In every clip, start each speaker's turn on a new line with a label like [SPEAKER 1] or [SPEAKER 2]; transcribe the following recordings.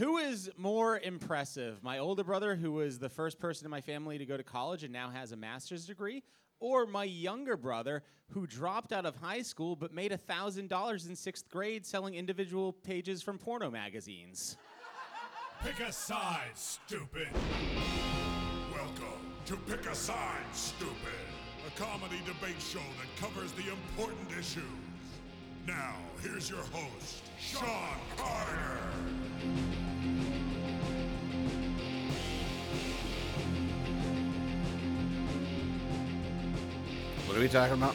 [SPEAKER 1] Who is more impressive, my older brother, who was the first person in my family to go to college and now has a master's degree, or my younger brother, who dropped out of high school but made $1,000 in sixth grade selling individual pages from porno magazines?
[SPEAKER 2] Pick a side, stupid. Welcome to Pick a Side, Stupid, a comedy debate show that covers the important issues. Now, here's your host, Sean Carter.
[SPEAKER 3] What are we talking about?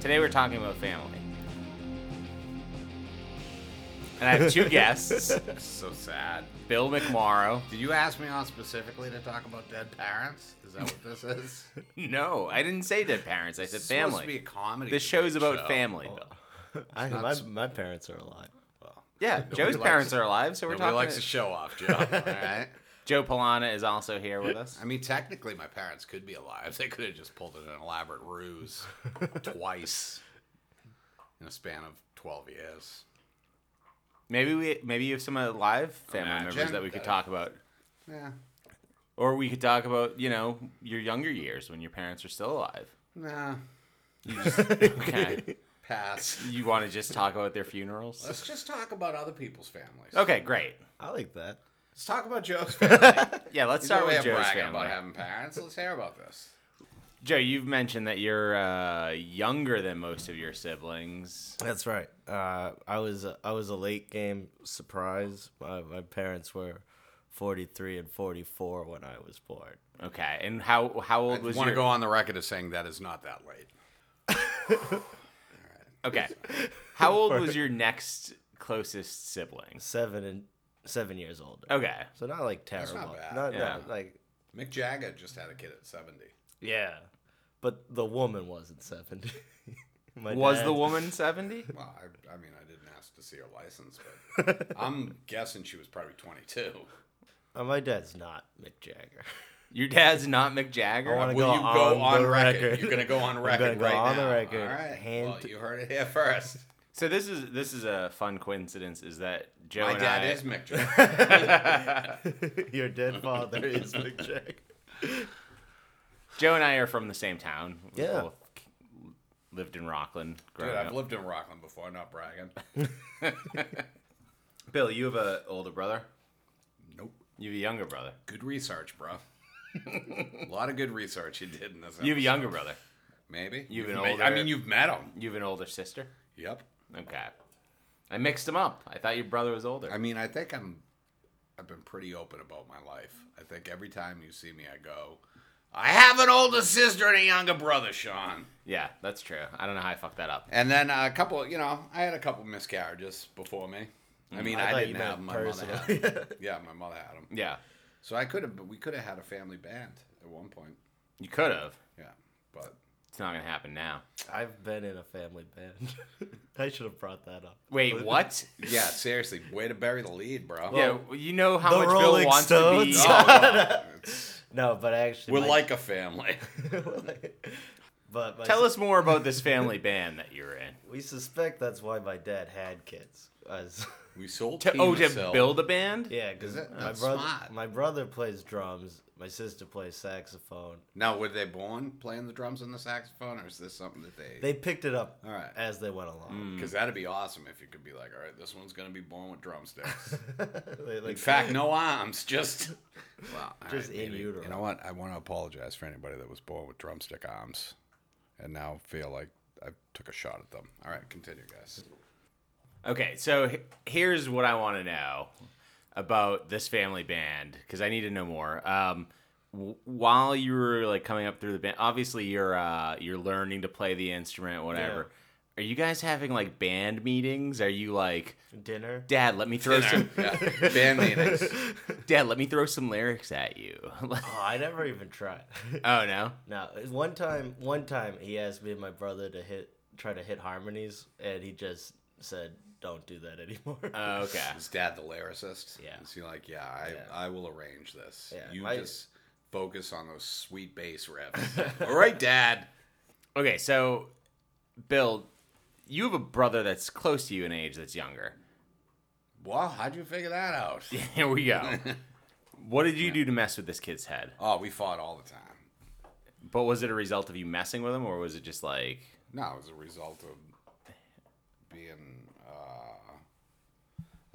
[SPEAKER 1] Today we're talking about family. And I have two guests
[SPEAKER 3] So sad.
[SPEAKER 1] Bill McMorrow.
[SPEAKER 3] Did you ask me on specifically to talk about dead parents? Is that what this is?
[SPEAKER 1] No, I didn't say dead parents. I said
[SPEAKER 3] It's supposed to be
[SPEAKER 1] family.
[SPEAKER 3] a comedy.
[SPEAKER 1] This show's
[SPEAKER 3] debate
[SPEAKER 1] about
[SPEAKER 3] show.
[SPEAKER 1] family, Bill.
[SPEAKER 4] I,
[SPEAKER 3] not
[SPEAKER 4] my,
[SPEAKER 3] s-
[SPEAKER 4] my parents are alive.
[SPEAKER 3] Well,
[SPEAKER 1] Yeah, Joe's parents
[SPEAKER 3] it.
[SPEAKER 1] are alive, so we're
[SPEAKER 3] nobody
[SPEAKER 1] talking.
[SPEAKER 3] likes to show off, Joe. All right.
[SPEAKER 1] Joe Polana is also here with us.
[SPEAKER 3] I mean, technically, my parents could be alive. They could have just pulled an elaborate ruse twice in a span of twelve years.
[SPEAKER 1] Maybe we maybe you have some uh, live family
[SPEAKER 3] Imagine
[SPEAKER 1] members that we could
[SPEAKER 3] that.
[SPEAKER 1] talk about,
[SPEAKER 3] Yeah.
[SPEAKER 1] or we could talk about you know your younger years when your parents are still alive.
[SPEAKER 3] Nah.
[SPEAKER 1] Okay,
[SPEAKER 3] Pass.
[SPEAKER 1] you want to just talk about their funerals?
[SPEAKER 3] Let's just talk about other people's families.
[SPEAKER 1] Okay, great.
[SPEAKER 4] I like that.
[SPEAKER 3] Let's talk about Joe's family.
[SPEAKER 1] Yeah, let's
[SPEAKER 3] He's
[SPEAKER 1] start with Joe's
[SPEAKER 3] bragging
[SPEAKER 1] family.
[SPEAKER 3] about having parents. Let's hear about this.
[SPEAKER 1] Joe, you've mentioned that you're uh, younger than most of your siblings.
[SPEAKER 4] That's right. Uh, I was a, I was a late game surprise. My, my parents were 43 and 44 when I was born.
[SPEAKER 1] Okay, and how how
[SPEAKER 3] I
[SPEAKER 1] old was you?
[SPEAKER 3] You want
[SPEAKER 1] your?
[SPEAKER 3] to go on the record as saying that is not that late.
[SPEAKER 1] Okay, how old was your next closest sibling?
[SPEAKER 4] Seven and seven years older.
[SPEAKER 1] Okay,
[SPEAKER 4] So not like
[SPEAKER 3] That's
[SPEAKER 4] terrible.
[SPEAKER 3] not bad.
[SPEAKER 4] Not,
[SPEAKER 1] Yeah.
[SPEAKER 4] not like
[SPEAKER 3] Mick Jagger just had a kid at 70.
[SPEAKER 4] yeah, but the woman wasn't 70. My
[SPEAKER 1] was
[SPEAKER 4] dad-
[SPEAKER 1] the woman seventy?
[SPEAKER 3] Well, I, I mean, I didn't ask to see her license, but I'm guessing she was probably 22.
[SPEAKER 4] Uh, my dad's not Mick Jagger.
[SPEAKER 1] Your dad's not Mick Jagger.
[SPEAKER 4] I wanna
[SPEAKER 3] Will
[SPEAKER 4] go
[SPEAKER 3] you go
[SPEAKER 4] on
[SPEAKER 3] on, record?
[SPEAKER 4] record.
[SPEAKER 3] You're going to go on
[SPEAKER 4] I'm
[SPEAKER 3] record
[SPEAKER 4] gonna go
[SPEAKER 3] right
[SPEAKER 4] on
[SPEAKER 3] now.
[SPEAKER 4] the record,
[SPEAKER 3] All right.
[SPEAKER 4] hand
[SPEAKER 3] well, you heard it here first.
[SPEAKER 1] So this is this is a fun coincidence. Is that Joe
[SPEAKER 3] My
[SPEAKER 1] and
[SPEAKER 3] dad
[SPEAKER 1] I?
[SPEAKER 3] is Mick Jagger.
[SPEAKER 4] Your dead father is Mick Jagger.
[SPEAKER 1] Joe and I are from the same town. We
[SPEAKER 4] Yeah.
[SPEAKER 1] both lived in Rockland
[SPEAKER 3] Dude, I've
[SPEAKER 1] up.
[SPEAKER 3] lived in Rockland before, not bragging.
[SPEAKER 1] Bill, you have a older brother.
[SPEAKER 3] Nope.
[SPEAKER 1] You have a younger brother.
[SPEAKER 3] Good research, bro. A lot of good research you did in this.
[SPEAKER 1] You have a younger brother.
[SPEAKER 3] Maybe.
[SPEAKER 1] You have an
[SPEAKER 3] You've met-
[SPEAKER 1] older-
[SPEAKER 3] I mean, you've met him.
[SPEAKER 1] You have an older sister.
[SPEAKER 3] Yep.
[SPEAKER 1] Okay. I mixed them up. I thought your brother was older.
[SPEAKER 3] I mean, I think I'm. I've been pretty open about my life. I think every time you see me, I go, "I have an older sister and a younger brother, Sean."
[SPEAKER 1] yeah, that's true. I don't know how I fucked that up.
[SPEAKER 3] And then a couple, you know, I had a couple miscarriages before me. I mm, mean,
[SPEAKER 4] I
[SPEAKER 3] I, didn't have them. My mother had
[SPEAKER 4] personally.
[SPEAKER 3] 'em. Yeah, my mother had them.
[SPEAKER 1] Yeah,
[SPEAKER 3] So I could have, but we could have had a family band at one point.
[SPEAKER 1] you could have.
[SPEAKER 3] Yeah, but
[SPEAKER 1] It's not gonna happen now.
[SPEAKER 4] I've been in a family band. I should have brought that up.
[SPEAKER 1] Wait, what?
[SPEAKER 3] yeah, seriously, way to bury the lead, bro.
[SPEAKER 1] yeah, well, you know how
[SPEAKER 4] the
[SPEAKER 1] much
[SPEAKER 4] Rolling
[SPEAKER 1] Bill wants to be.
[SPEAKER 4] Stones.
[SPEAKER 3] Oh, God.
[SPEAKER 4] No, but actually,
[SPEAKER 3] we're
[SPEAKER 4] my-
[SPEAKER 3] like a family.
[SPEAKER 4] but my
[SPEAKER 1] Tell us more about this family band that you're in.
[SPEAKER 4] We suspect that's why my dad had kids. As
[SPEAKER 3] We sold.
[SPEAKER 1] To,
[SPEAKER 3] Team
[SPEAKER 1] oh, to
[SPEAKER 3] Sil.
[SPEAKER 1] build a band?
[SPEAKER 4] yeah, because my
[SPEAKER 3] That's
[SPEAKER 4] brother,
[SPEAKER 3] smart.
[SPEAKER 4] my brother plays drums. My sister plays saxophone.
[SPEAKER 3] Now, were they born playing the drums and the saxophone, or is this something that they?
[SPEAKER 4] They picked it up
[SPEAKER 3] All right.
[SPEAKER 4] as they went along. Mm.
[SPEAKER 3] Because that'd be awesome if you could be like, all right, this one's gonna be born with drumsticks.
[SPEAKER 4] They, like,
[SPEAKER 3] In fact, no arms, just well, all
[SPEAKER 4] Just in
[SPEAKER 3] maybe.
[SPEAKER 4] utero.
[SPEAKER 3] You know what? I want to apologize for anybody that was born with drumstick arms, and now feel like I took a shot at them. All right, continue, guys.
[SPEAKER 1] Okay, so h- here's what I want to know about this family band because I need to know more. Um, w- while you were like coming up through the band, obviously you're uh, you're learning to play the instrument, whatever. Are you guys having like band meetings? Are you like,
[SPEAKER 4] dinner.
[SPEAKER 1] Dad, let me throw some,
[SPEAKER 3] yeah, band meetings.
[SPEAKER 1] Dad, let me throw some lyrics at you?
[SPEAKER 4] Oh, I never even tried.
[SPEAKER 1] oh no,
[SPEAKER 4] no, one time, one time he asked me and my brother to hit, try to hit harmonies, and he just said, "Don't do that anymore."
[SPEAKER 1] oh, okay.
[SPEAKER 3] Is Dad the lyricist?
[SPEAKER 4] Yeah.
[SPEAKER 3] Is he like, yeah, I,
[SPEAKER 4] Yeah.
[SPEAKER 3] I will arrange this.
[SPEAKER 4] Yeah,
[SPEAKER 3] You
[SPEAKER 4] my-
[SPEAKER 3] just focus on those sweet bass riffs. all right, Dad.
[SPEAKER 1] Okay, so Bill, you have a brother that's close to you in age that's younger.
[SPEAKER 3] Well, how'd you figure that out?
[SPEAKER 1] Here we go. what did you do to mess with this kid's head?
[SPEAKER 3] Oh, we fought all the time.
[SPEAKER 1] But was it a result of you messing with him, or was it just like
[SPEAKER 3] No, it was a result of being a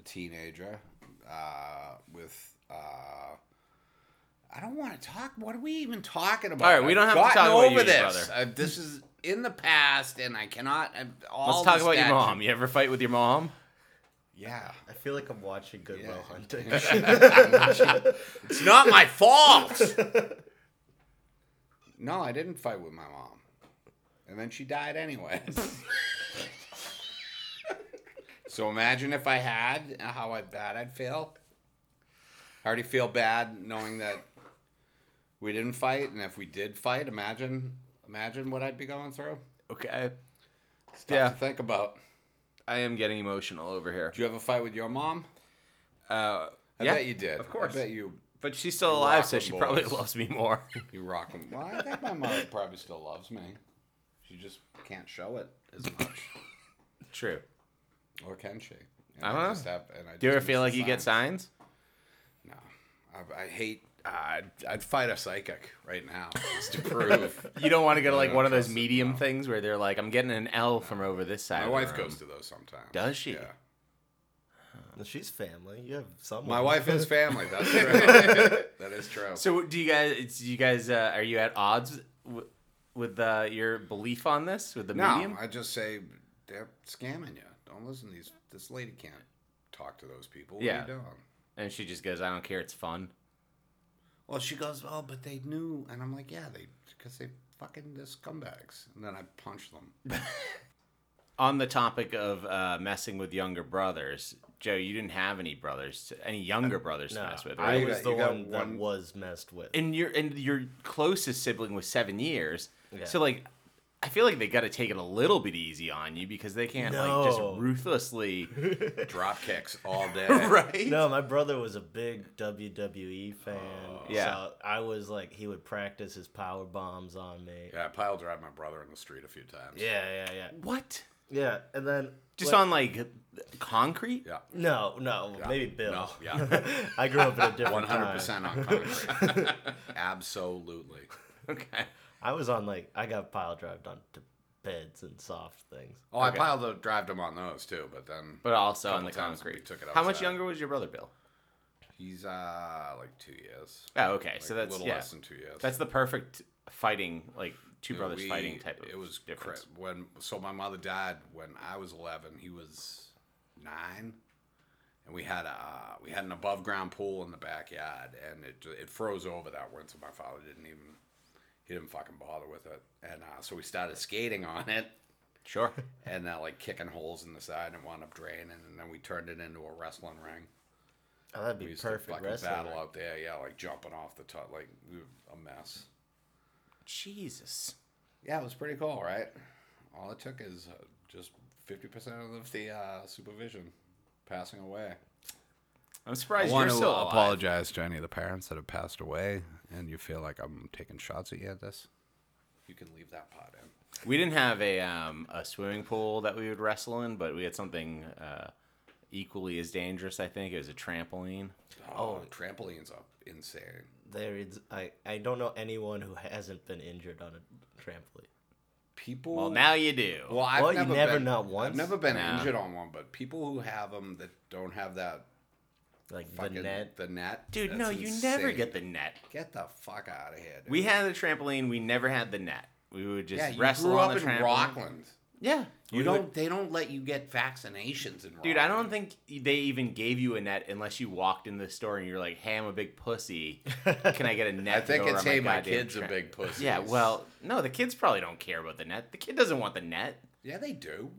[SPEAKER 3] teenager uh, with. Uh, I don't want to talk. What are we even talking about?
[SPEAKER 1] All right, we don't
[SPEAKER 3] I've
[SPEAKER 1] have to talk about
[SPEAKER 3] over
[SPEAKER 1] you,
[SPEAKER 3] this.
[SPEAKER 1] brother.
[SPEAKER 3] Uh, this is in the past, and I cannot. i all
[SPEAKER 1] Let's talk
[SPEAKER 3] the
[SPEAKER 1] about your mom. You ever fight with your mom?
[SPEAKER 3] Yeah,
[SPEAKER 4] I feel like I'm watching Good Will
[SPEAKER 3] Yeah.
[SPEAKER 4] Hunting.
[SPEAKER 3] it's not my fault. no, I didn't fight with my mom, and then she died anyway. so imagine if I had, how I bad I'd feel. I already feel bad knowing that we didn't fight, and if we did fight, imagine, imagine what I'd be going through.
[SPEAKER 1] Okay.
[SPEAKER 3] Tough
[SPEAKER 1] Yeah.
[SPEAKER 3] to think about.
[SPEAKER 1] I am getting emotional over here.
[SPEAKER 3] Did you have a fight with your mom?
[SPEAKER 1] Uh,
[SPEAKER 3] I
[SPEAKER 1] yeah,
[SPEAKER 3] bet you did.
[SPEAKER 1] Of course.
[SPEAKER 3] I bet you
[SPEAKER 1] But she's still alive, so she probably loves me more.
[SPEAKER 3] You rock 'em. Well, I think my mother probably still loves me. She just can't show it as much,
[SPEAKER 1] True.
[SPEAKER 3] Or can she? And
[SPEAKER 1] I don't know.
[SPEAKER 3] just have- and I
[SPEAKER 1] Do you ever feel like
[SPEAKER 3] the
[SPEAKER 1] you get
[SPEAKER 3] signs.
[SPEAKER 1] signs?
[SPEAKER 3] No, I, I hate. I'd, I'd fight a psychic right now just to prove.
[SPEAKER 1] You don't want to go to like one of those medium
[SPEAKER 3] no.
[SPEAKER 1] things where they're like, "I'm getting an L from over this side."
[SPEAKER 3] My
[SPEAKER 1] of
[SPEAKER 3] wife
[SPEAKER 1] room."
[SPEAKER 3] goes to those sometimes.
[SPEAKER 1] Does she?
[SPEAKER 3] Yeah.
[SPEAKER 4] She's family. You have someone.
[SPEAKER 3] My wife is family. That's true. that is true.
[SPEAKER 1] So, do you guys? Do you guys? Uh, are you at odds w- with uh, your belief on this with the
[SPEAKER 3] no,
[SPEAKER 1] medium?
[SPEAKER 3] I just say they're scamming you. Don't listen to these. This lady can't talk to those people. What
[SPEAKER 1] Yeah.
[SPEAKER 3] are you doing?
[SPEAKER 1] And she just goes, "I don't care. It's fun."
[SPEAKER 3] Well, she goes, oh, but they knew, and I'm like, yeah, they because they fucking they're scumbags, and then I punch them.
[SPEAKER 1] On the topic of uh, messing with younger brothers, Joe, you didn't have any brothers, to, any younger brothers
[SPEAKER 4] No,
[SPEAKER 1] to mess with,
[SPEAKER 4] I
[SPEAKER 1] right?
[SPEAKER 3] You
[SPEAKER 4] was
[SPEAKER 3] got-
[SPEAKER 4] the
[SPEAKER 3] you got
[SPEAKER 4] one that was messed with.
[SPEAKER 1] and your and your closest sibling was seven years.
[SPEAKER 4] Yeah.
[SPEAKER 1] So like, I feel like they got to take it a little bit easy on you because they can't like just ruthlessly,
[SPEAKER 3] Drop kicks all day.
[SPEAKER 1] right?
[SPEAKER 4] No, my brother was a big WWE fan. Oh.
[SPEAKER 1] Yeah.
[SPEAKER 4] So I was like, he would practice his power bombs on me.
[SPEAKER 3] Yeah, I pile drive my brother in the street a few times.
[SPEAKER 4] Yeah, yeah, yeah.
[SPEAKER 1] What?
[SPEAKER 4] Yeah, and then
[SPEAKER 1] Just
[SPEAKER 4] like-
[SPEAKER 1] on like concrete?
[SPEAKER 3] Yeah.
[SPEAKER 4] No, no,
[SPEAKER 3] Yeah.
[SPEAKER 4] maybe Bill.
[SPEAKER 3] No, yeah.
[SPEAKER 4] I grew up in a different
[SPEAKER 3] One hundred percent on concrete. Absolutely.
[SPEAKER 1] Okay.
[SPEAKER 4] I was on like I got pile drived onto beds and soft things.
[SPEAKER 3] Oh, I
[SPEAKER 1] Okay.
[SPEAKER 3] piled drive him on those too, but then
[SPEAKER 1] But also on the
[SPEAKER 3] times we
[SPEAKER 1] concrete.
[SPEAKER 3] took it
[SPEAKER 1] How much younger was your brother, Bill?
[SPEAKER 3] he's uh like two years.
[SPEAKER 1] Oh, okay.
[SPEAKER 3] Like,
[SPEAKER 1] so that's a
[SPEAKER 3] little
[SPEAKER 1] yeah.
[SPEAKER 3] less than two years.
[SPEAKER 1] That's the perfect fighting, like two
[SPEAKER 3] Yeah,
[SPEAKER 1] brothers
[SPEAKER 3] we-
[SPEAKER 1] fighting type of
[SPEAKER 3] It was
[SPEAKER 1] difference.
[SPEAKER 3] cra- when so my mother died when I was eleven. He was nine, and we had a we had an above ground pool in the backyard, and it it froze over that winter. My father didn't even he didn't fucking bother with it, and uh, so we started skating on it.
[SPEAKER 1] Sure.
[SPEAKER 3] And uh, like kicking holes in the side and wound up draining, and then we turned it into a wrestling ring.
[SPEAKER 4] Oh, that'd
[SPEAKER 3] We
[SPEAKER 4] be
[SPEAKER 3] used
[SPEAKER 4] perfect
[SPEAKER 3] to fucking
[SPEAKER 4] wrestling.
[SPEAKER 3] battle out there, yeah, like jumping off the top, like we were a mess.
[SPEAKER 1] Jesus.
[SPEAKER 3] Yeah, it was pretty cool, right? All it took is uh, just fifty percent of the uh, supervision passing away.
[SPEAKER 1] I'm surprised you're still alive.
[SPEAKER 3] apologize to any of the parents that have passed away, and you feel like I'm taking shots at you at this. You can leave that pot in.
[SPEAKER 1] We didn't have a um, a swimming pool that we would wrestle in, but we had something uh, equally as dangerous. I think it was a trampoline.
[SPEAKER 3] Oh, trampolines are insane.
[SPEAKER 4] There is I I don't know anyone who hasn't been injured on a trampoline.
[SPEAKER 3] People.
[SPEAKER 1] Well, now you do.
[SPEAKER 3] Well, I've
[SPEAKER 4] Well, you
[SPEAKER 3] never,
[SPEAKER 4] never
[SPEAKER 3] been,
[SPEAKER 4] not
[SPEAKER 3] I've never been
[SPEAKER 1] Nah.
[SPEAKER 3] injured on one, but people who have them that don't have that
[SPEAKER 4] Like the net.
[SPEAKER 3] the net,
[SPEAKER 1] Dude,
[SPEAKER 3] that's
[SPEAKER 1] no, you never get the net.
[SPEAKER 3] Get the fuck out of here. Dude.
[SPEAKER 1] We had a trampoline. We never had the net. We would just
[SPEAKER 3] yeah, you
[SPEAKER 1] wrestle
[SPEAKER 3] grew
[SPEAKER 1] on
[SPEAKER 3] up
[SPEAKER 1] the
[SPEAKER 3] in. Rockland.
[SPEAKER 1] Yeah,
[SPEAKER 3] You
[SPEAKER 1] we
[SPEAKER 3] don't.
[SPEAKER 1] would-
[SPEAKER 3] They don't let you get vaccinations in.
[SPEAKER 1] Dude, I don't think they even gave you a net unless you walked in the store and you're like, "Hey, I'm a big pussy. Can I get a net?"
[SPEAKER 3] I think it's hey, my
[SPEAKER 1] goddamn
[SPEAKER 3] kid's a big pussy.
[SPEAKER 1] Yeah, well, no, the kids probably don't care about the net. The kid doesn't want the net.
[SPEAKER 3] yeah, they do.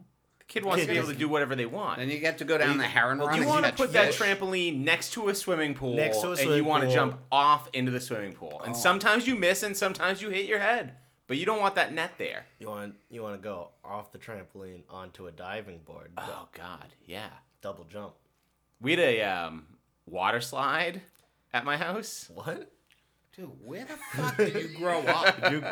[SPEAKER 1] Kid wants to be able to do whatever they want.
[SPEAKER 3] Then you get to go down the heron run.
[SPEAKER 1] you
[SPEAKER 3] and
[SPEAKER 1] want to
[SPEAKER 3] catch
[SPEAKER 1] put that
[SPEAKER 3] fish.
[SPEAKER 1] trampoline next to a swimming pool,
[SPEAKER 4] Next to a
[SPEAKER 1] and you
[SPEAKER 4] swimming
[SPEAKER 1] want to
[SPEAKER 4] pool.
[SPEAKER 1] jump off into the swimming pool.
[SPEAKER 3] Oh.
[SPEAKER 1] And sometimes you miss, and sometimes you hit your head, but you don't want that net there.
[SPEAKER 4] You want you want to go off the trampoline onto a diving board,
[SPEAKER 1] Oh God, yeah.
[SPEAKER 4] double jump.
[SPEAKER 1] We had a um, water slide at my house
[SPEAKER 4] What?
[SPEAKER 3] Dude, where the fuck did you grow up?
[SPEAKER 4] You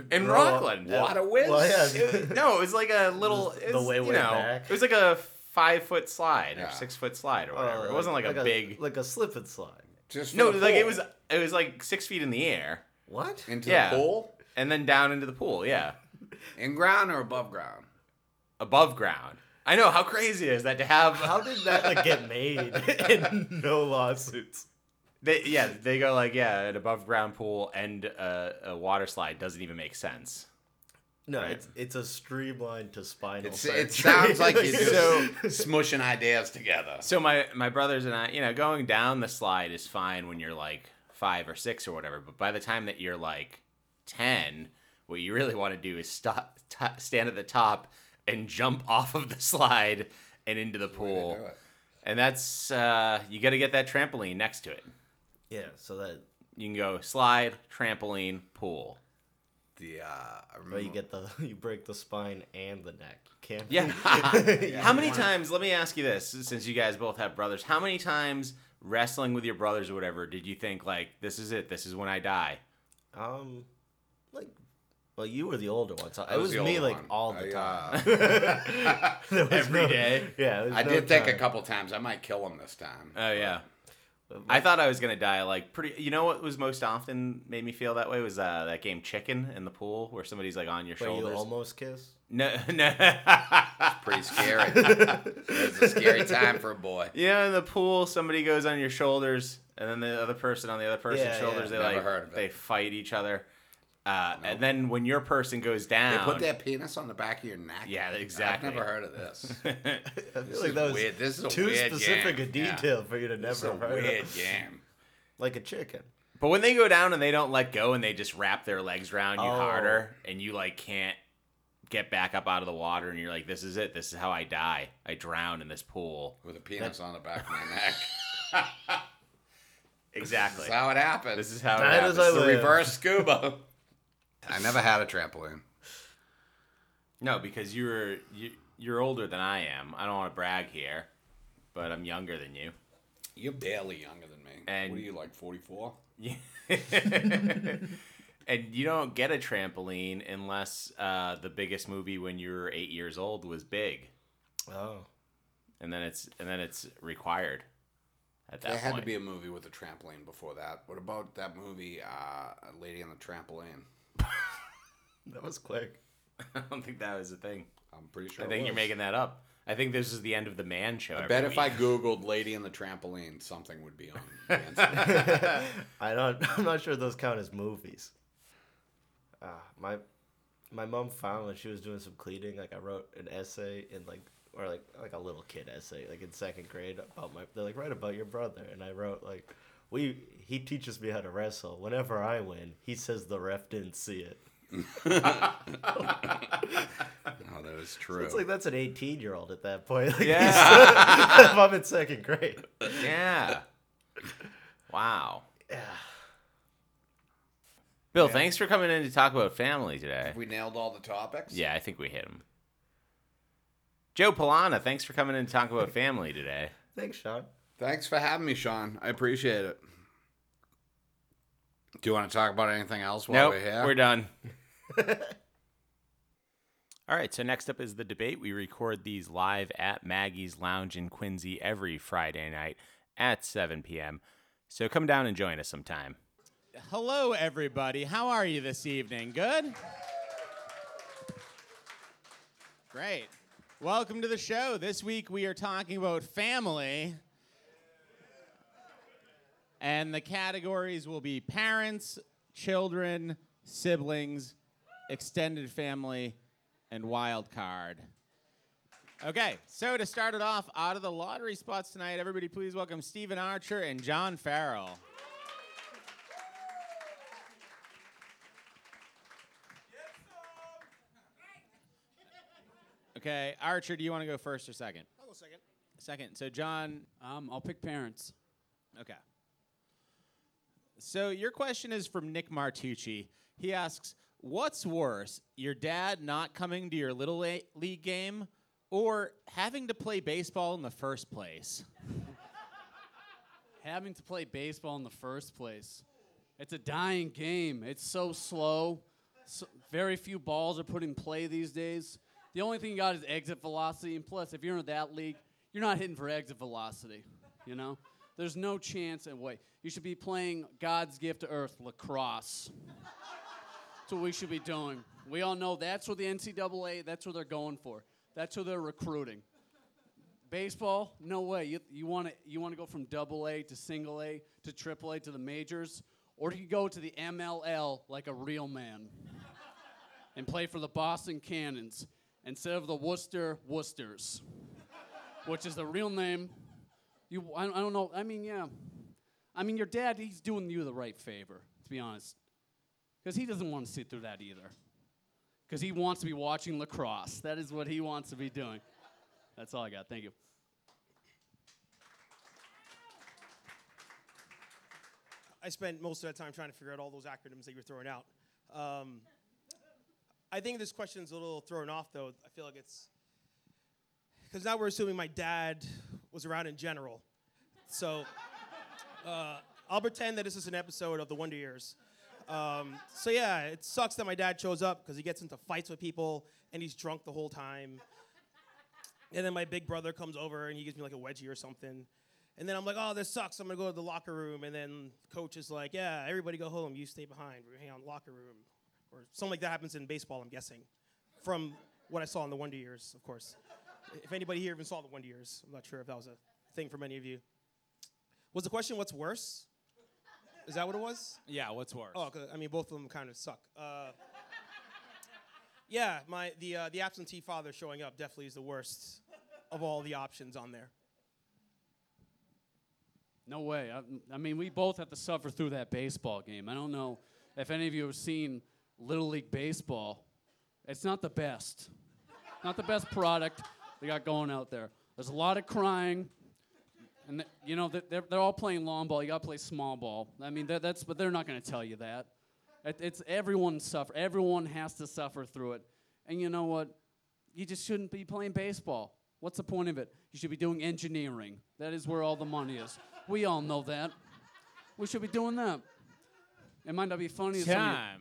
[SPEAKER 1] in
[SPEAKER 4] grow up-
[SPEAKER 1] Rockland.
[SPEAKER 3] Water whiz?
[SPEAKER 4] Well, yeah.
[SPEAKER 1] It no, it was like a little.
[SPEAKER 4] The
[SPEAKER 1] it was,
[SPEAKER 4] way,
[SPEAKER 1] you
[SPEAKER 4] way
[SPEAKER 1] know,
[SPEAKER 4] back.
[SPEAKER 1] It was like a five foot slide
[SPEAKER 3] Yeah.
[SPEAKER 1] or six foot slide or
[SPEAKER 4] Uh,
[SPEAKER 1] whatever. it wasn't like, a big.
[SPEAKER 4] like a slip and slide.
[SPEAKER 3] Just for
[SPEAKER 1] no,
[SPEAKER 3] the
[SPEAKER 1] like it
[SPEAKER 3] pool.
[SPEAKER 1] was. It was like six feet in the air
[SPEAKER 4] What?
[SPEAKER 3] into
[SPEAKER 1] Yeah.
[SPEAKER 3] the pool,
[SPEAKER 1] and then down into the pool. Yeah,
[SPEAKER 3] in ground or above ground.
[SPEAKER 1] above ground. I know how crazy is that to have.
[SPEAKER 4] How did that like, get made and no lawsuits?
[SPEAKER 1] They, yeah, they go like, yeah, an above ground pool and a, a water slide doesn't even make sense.
[SPEAKER 4] No,
[SPEAKER 1] Right.
[SPEAKER 4] it's it's a streamline to spinal.
[SPEAKER 3] It's, it sounds like you're just
[SPEAKER 1] So-
[SPEAKER 3] smushing ideas together.
[SPEAKER 1] So my my brothers and I, you know, going down the slide is fine when you're like five or six or whatever. But by the time that you're like ten, what you really want to do is stop, t- stand at the top and jump off of the slide and into the pool. And that's uh, you got to get that trampoline next to it.
[SPEAKER 4] Yeah. So that
[SPEAKER 1] You can go slide, trampoline, pool.
[SPEAKER 3] The uh, I remember
[SPEAKER 4] well, you get the you break the spine and the neck. You can't.
[SPEAKER 1] Yeah. How many times? Let me ask you this, since you guys both have brothers. How many times wrestling with your brothers or whatever did you think like this is it? This is when I die?
[SPEAKER 4] Um, like, well, you were the older one, so it
[SPEAKER 3] was
[SPEAKER 4] was me like
[SPEAKER 3] one.
[SPEAKER 4] all the time.
[SPEAKER 3] uh,
[SPEAKER 1] Every
[SPEAKER 4] no-
[SPEAKER 1] day?
[SPEAKER 4] Yeah,
[SPEAKER 3] I
[SPEAKER 4] no
[SPEAKER 3] did think a couple times I might kill him this time.
[SPEAKER 1] Oh yeah.
[SPEAKER 4] But
[SPEAKER 1] I thought I was gonna die like pretty. You know what was most often made me feel that way was uh, that game Chicken in the pool where somebody's like on your
[SPEAKER 4] Where you
[SPEAKER 1] shoulders.
[SPEAKER 4] almost kiss.
[SPEAKER 1] No, no.
[SPEAKER 3] it's Pretty scary. it's a scary time for a boy.
[SPEAKER 1] you know, in the pool, somebody goes on your shoulders, and then the other person on the other person's
[SPEAKER 4] Yeah,
[SPEAKER 1] shoulders.
[SPEAKER 4] yeah.
[SPEAKER 1] They
[SPEAKER 3] Never
[SPEAKER 1] like
[SPEAKER 3] heard of it.
[SPEAKER 1] they fight each other. Uh, And then when your person goes down,
[SPEAKER 3] They put their penis on the back of your neck.
[SPEAKER 1] Yeah, exactly.
[SPEAKER 3] I've never heard of this.
[SPEAKER 4] I feel
[SPEAKER 3] This
[SPEAKER 4] like
[SPEAKER 3] is
[SPEAKER 4] that was
[SPEAKER 3] weird. This is
[SPEAKER 4] too
[SPEAKER 3] weird
[SPEAKER 4] specific
[SPEAKER 3] game.
[SPEAKER 4] a
[SPEAKER 3] Yeah.
[SPEAKER 4] detail for you to
[SPEAKER 3] This is
[SPEAKER 4] never
[SPEAKER 3] a
[SPEAKER 4] have heard
[SPEAKER 3] weird
[SPEAKER 4] of.
[SPEAKER 3] game.
[SPEAKER 4] Like a chicken.
[SPEAKER 1] But when they go down and they don't let go and they just wrap their legs around you
[SPEAKER 4] Oh.
[SPEAKER 1] harder and you like can't get back up out of the water and you're like, this is it. This is how I die. I drown in this pool.
[SPEAKER 3] With a penis on the back of my neck.
[SPEAKER 1] Exactly.
[SPEAKER 3] That's how it happened.
[SPEAKER 1] This is how it happens.
[SPEAKER 4] is how
[SPEAKER 3] the
[SPEAKER 4] live.
[SPEAKER 3] reverse scuba. I never had a trampoline.
[SPEAKER 1] No, because you're you, you're older than I am. I don't want to brag here, but I'm younger than you.
[SPEAKER 3] You're barely younger than me.
[SPEAKER 1] And-
[SPEAKER 3] what are you like, 44? Yeah.
[SPEAKER 1] and you don't get a trampoline unless uh, the biggest movie when you were eight years old was Big,
[SPEAKER 4] Oh.
[SPEAKER 1] and then it's and then it's required at that
[SPEAKER 3] There had
[SPEAKER 1] point.
[SPEAKER 3] to be a movie with a trampoline before that. What about that movie, uh, Lady on the Trampoline?
[SPEAKER 4] That was quick.
[SPEAKER 1] I don't think that was a thing.
[SPEAKER 3] I'm pretty sure
[SPEAKER 1] I
[SPEAKER 3] it
[SPEAKER 1] think you're making that up. I think this is the end of the man show.
[SPEAKER 3] I
[SPEAKER 1] every
[SPEAKER 3] bet if I. Googled Lady in the Trampoline, something would be on.
[SPEAKER 4] I don't. I'm not sure those count as movies. Uh, my my mom found when she was doing some cleaning, like I wrote an essay in like or like like a little kid essay, like in second grade about my. They're like write about your brother, and I wrote like, we he teaches me how to wrestle. Whenever I win, he says the ref didn't see it.
[SPEAKER 3] oh, that is true.
[SPEAKER 4] It's like that's an 18 year old at that point. Like,
[SPEAKER 1] Yeah.
[SPEAKER 4] if I'm in second grade.
[SPEAKER 1] yeah. Wow.
[SPEAKER 4] Yeah.
[SPEAKER 1] Bill, thanks for coming in to talk about family today.
[SPEAKER 3] Have we nailed all the topics?
[SPEAKER 1] Yeah, I think we hit them. Joe Polana, thanks for coming in to talk about family today.
[SPEAKER 4] Thanks, Sean.
[SPEAKER 3] Thanks for having me, Sean. I appreciate it. Do you want to talk about anything else while
[SPEAKER 1] Nope,
[SPEAKER 3] we're here?
[SPEAKER 1] we're done. All right, so next up is the debate. We record these live at Maggie's Lounge in Quincy every Friday night at 7 p.m. So come down and join us sometime.
[SPEAKER 5] Hello, everybody. How are you this evening? Good? Great. Welcome to the show. This week we are talking about family. And the categories will be parents, children, siblings, extended family, and wild card. Okay, so to start it off, out of the lottery spots tonight, everybody please welcome Stephen Archer and John Farrell. Okay, Archer, do you want to go first or second?
[SPEAKER 6] I'll go second.
[SPEAKER 5] Second. So, John,
[SPEAKER 6] Um, I'll pick parents.
[SPEAKER 5] okay. So, your question is from Nick Martucci. He asks, What's worse, your dad not coming to your Little League game or having to play baseball in the first place?
[SPEAKER 6] Having to play baseball in the first place. It's a dying game. It's so slow. So, very few balls are put in play these days. The only thing you got is exit velocity, and plus, if you're in that league, you're not hitting for exit velocity. You know, there's no chance in way. You should be playing God's gift to Earth, lacrosse. That's what we should be doing. We all know that's what the NCAA. That's what they're going for. That's what they're recruiting. Baseball, no way. You, you want to you want to go from double A to single A to triple A to the majors, or you go to the MLL like a real man and play for the Boston Cannons instead of the Worcester Worcesters, which is the real name. You, I, I don't know. I mean, yeah. I mean, your dad, he's doing you the right favor, to be honest, because he doesn't want to sit through that either. Because he wants to be watching lacrosse. That is what he wants to be doing. That's all I got. Thank you.
[SPEAKER 5] I spent most of that time trying to figure out all those acronyms that you're throwing out. Um, I think this question's a little thrown off, though. I feel like it's because now we're assuming my dad was around in general. So uh, I'll pretend that this is an episode of the Wonder Years. Um, so yeah, it sucks that my dad shows up because he gets into fights with people and he's drunk the whole time. And then my big brother comes over and he gives me like a wedgie or something. And then I'm like, oh, this sucks. I'm gonna go to the locker room. And then coach is like, yeah, everybody go home. You stay behind. We hang out in the locker room, or something like that happens in baseball. I'm guessing, from what I saw in the Wonder Years, of course. If anybody here even saw the Wonder Years, I'm not sure if that was a thing for many of you. Was the question what's worse? Is that what it was?
[SPEAKER 1] Yeah, what's worse?
[SPEAKER 5] Oh, 'cause, I mean, both of them kind of suck. Uh, yeah, my the uh, the absentee father showing up definitely is the worst of all the options on there.
[SPEAKER 6] No way. I, I mean, we both have to suffer through that baseball game. I don't know if any of you have seen Little League Baseball. It's not the best. Not the best product they got going out there. There's a lot of crying. And, th- you know, they're, they're all playing long ball. You got to play small ball. I mean, that's, but they're not going to tell you that. It, it's everyone suffer. Everyone has to suffer through it. And you know what? You just shouldn't be playing baseball. What's the point of it? You should be doing engineering. That is where all the money is. We all know that. We should be doing that. It might not be funny. to some
[SPEAKER 1] Time.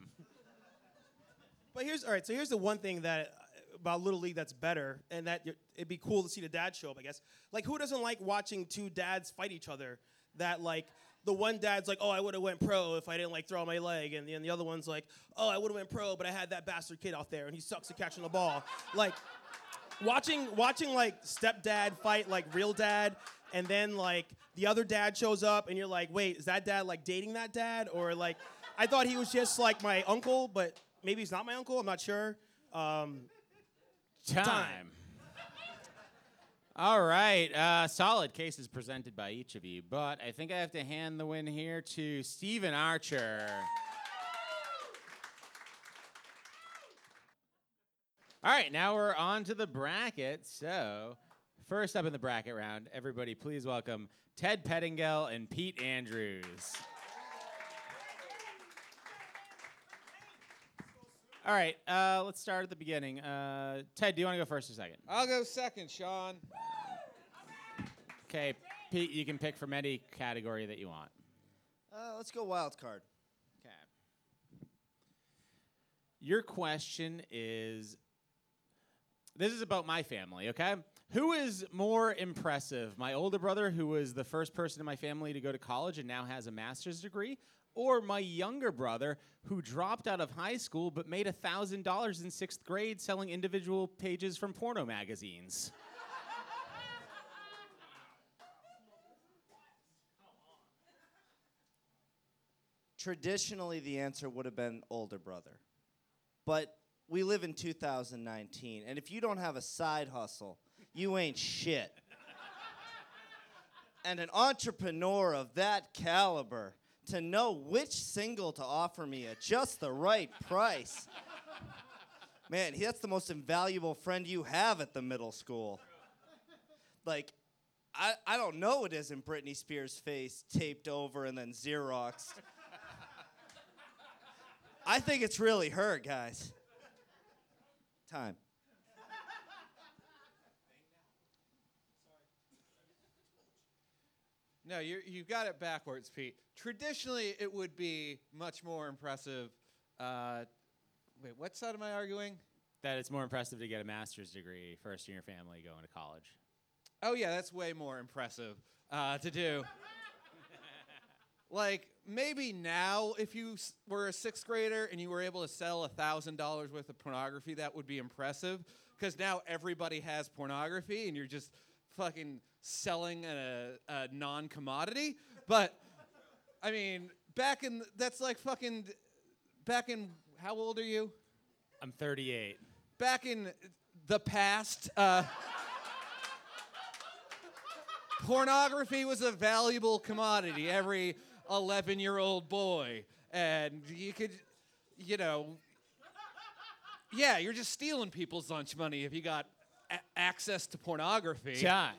[SPEAKER 5] But here's all right. So here's the one thing that about Little League that's better, and that it'd be cool to see the dad show up. I guess. Like, who doesn't like watching two dads fight each other? That like the one dad's like, oh, I would have went pro if I didn't like throw my leg, and the, and the other one's like, oh, I would have went pro, but I had that bastard kid out there, and he sucks at catching the ball. Like, watching watching like stepdad fight like real dad and then like the other dad shows up and you're like wait is that dad like dating that dad or like i thought he was just like my uncle but maybe he's not my uncle i'm not sure um,
[SPEAKER 1] Time. All right. Uh, solid cases presented by each of you, but I think I have to hand the win here to Stephen Archer. All right, now we're on to the bracket. So, first up in the bracket round, everybody please welcome Ted Pettingill and Pete Andrews. All right, uh, let's start at the beginning. Uh, Ted, do you want to go first or second?
[SPEAKER 7] I'll go second, Sean.
[SPEAKER 1] Okay, Pete, you can pick from any category that you want.
[SPEAKER 4] Uh, let's go wild card.
[SPEAKER 1] Okay. Your question is this is about my family, okay? Who is more impressive, my older brother, who was the first person in my family to go to college and now has a master's degree, or my younger brother, who dropped out of high school but made $1,000 in sixth grade selling individual pages from porno magazines?
[SPEAKER 4] Traditionally, the answer would have been older brother. But we live in 2019, and if you don't have a side hustle, you ain't shit. and an entrepreneur of that caliber, to know which single to offer me at just the right price. Man, that's the most invaluable friend you have at the middle school. Like, I, I don't know it isn't Britney Spears' face taped over and then Xeroxed. I think it's really her, guys. Time.
[SPEAKER 7] No, you you've got it backwards, Pete. Traditionally, it would be much more impressive. Uh, wait, what side am I arguing?
[SPEAKER 1] that it's more impressive to get a master's degree first in your family going to college.
[SPEAKER 7] Oh yeah, that's way more impressive uh, to do. like maybe now, if you s- were a sixth grader and you were able to sell a thousand dollars worth of pornography, that would be impressive. Because now everybody has pornography, and you're just fucking selling a, a non-commodity. But I mean, back in that's like fucking back in how old are you?
[SPEAKER 1] I'm 38.
[SPEAKER 7] back in the past, uh, pornography was a valuable commodity. Every 11 year old boy. And you could, you know, yeah, you're just stealing people's lunch money if you got a- access to pornography.
[SPEAKER 1] John.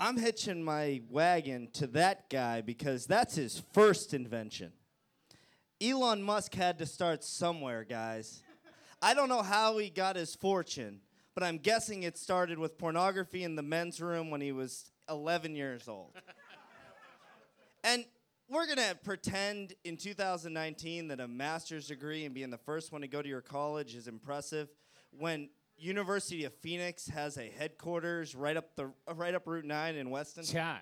[SPEAKER 4] I'm hitching my wagon to that guy because that's his first invention. Elon Musk had to start somewhere, guys. I don't know how he got his fortune, but I'm guessing it started with pornography in the men's room when he was 11 years old. and we're gonna pretend in 2019 that a master's degree and being the first one to go to your college is impressive when University of Phoenix has a headquarters right up the right up Route 9 in Weston.
[SPEAKER 1] Time.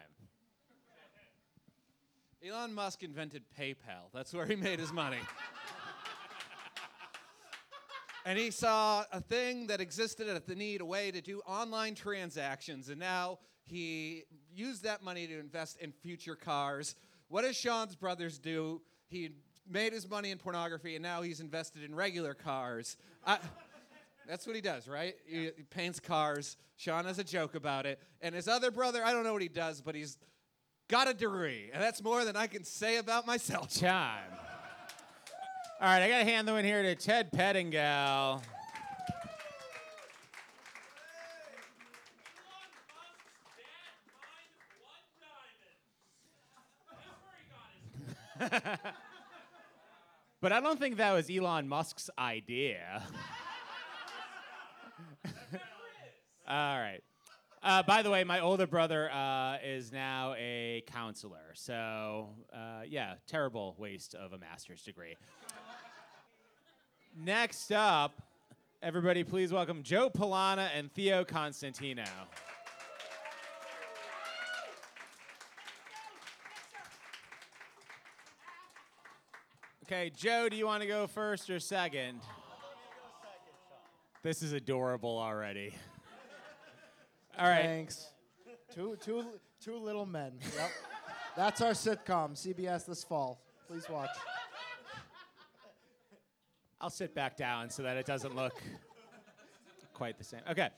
[SPEAKER 7] Elon Musk invented PayPal. That's where he made his money. and he saw a thing that existed at the need, a way to do online transactions, and now he used that money to invest in future cars. What does Sean's brothers do? He made his money in pornography, and now he's invested in regular cars. I, that's what he does, right? He, he paints cars. Sean has a joke about it. And his other brother, I don't know what he does, but he's got a degree, and that's more than I can say about myself.
[SPEAKER 1] Time. All right, I got to hand the one here to Ted Pettingill. But I don't think that was Elon Musk's idea. All right. Uh, by the way, my older brother uh, is now a counselor. So, uh, yeah, terrible waste of a master's degree. Next up, everybody, please welcome Joe Polana and Theo Constantino. Okay, Joe, do you want to go first or second? This is adorable already. All right.
[SPEAKER 8] Thanks. Two, two, two little men. Yep. That's our sitcom, CBS this fall. Please watch.
[SPEAKER 1] I'll sit back down so that it doesn't look quite the same. Okay.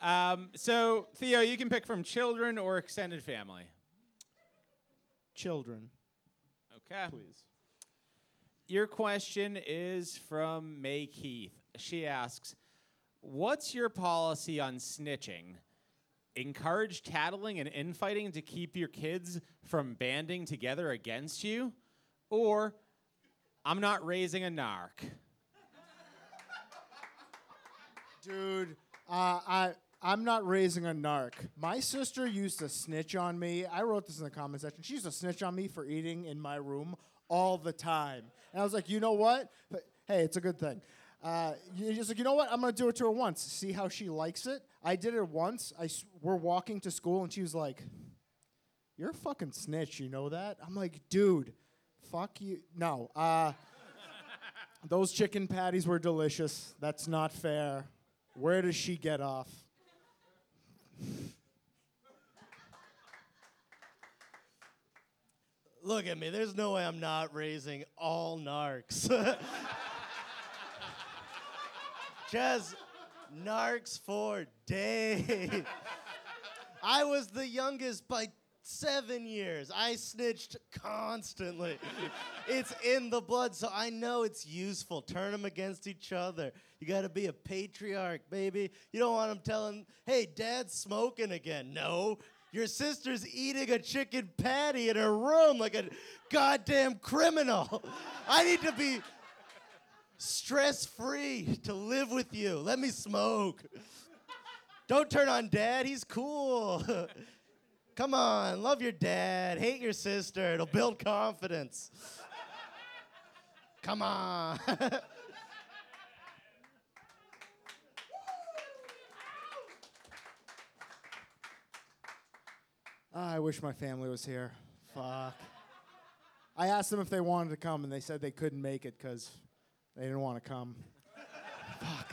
[SPEAKER 1] Um, so, Theo, you can pick from children or extended family.
[SPEAKER 8] Children,
[SPEAKER 1] Okay.
[SPEAKER 8] please.
[SPEAKER 1] Your question is from May Keith. She asks, What's your policy on snitching? Encourage tattling and infighting to keep your kids from banding together against you? Or, I'm not raising a narc.
[SPEAKER 8] Dude, uh, I I'm not raising a narc. My sister used to snitch on me. I wrote this in the comment section. She used to snitch on me for eating in my room all the time. And I was like, you know what? But, hey, it's a good thing. Uh, you just like, you know what? I'm gonna do it to her once. See how she likes it. I did it once. I s- we're walking to school and she was like, "You're a fucking snitch." You know that? I'm like, dude, fuck you. No. Uh, those chicken patties were delicious. That's not fair. Where does she get off?
[SPEAKER 4] Look at me. There's no way I'm not raising all narcs. Just narcs for days. I was the youngest by seven years. I snitched constantly. it's in the blood, so I know it's useful. Turn them against each other. You got to be a patriarch, baby. You don't want them telling, hey, dad's smoking again. No. Your sister's eating a chicken patty in her room like a goddamn criminal. I need to be stress free to live with you. Let me smoke. Don't turn on dad, he's cool. Come on, love your dad, hate your sister, it'll build confidence. Come on.
[SPEAKER 8] Ah, I wish my family was here. Fuck. I asked them if they wanted to come, and they said they couldn't make it because they didn't want to come. Fuck.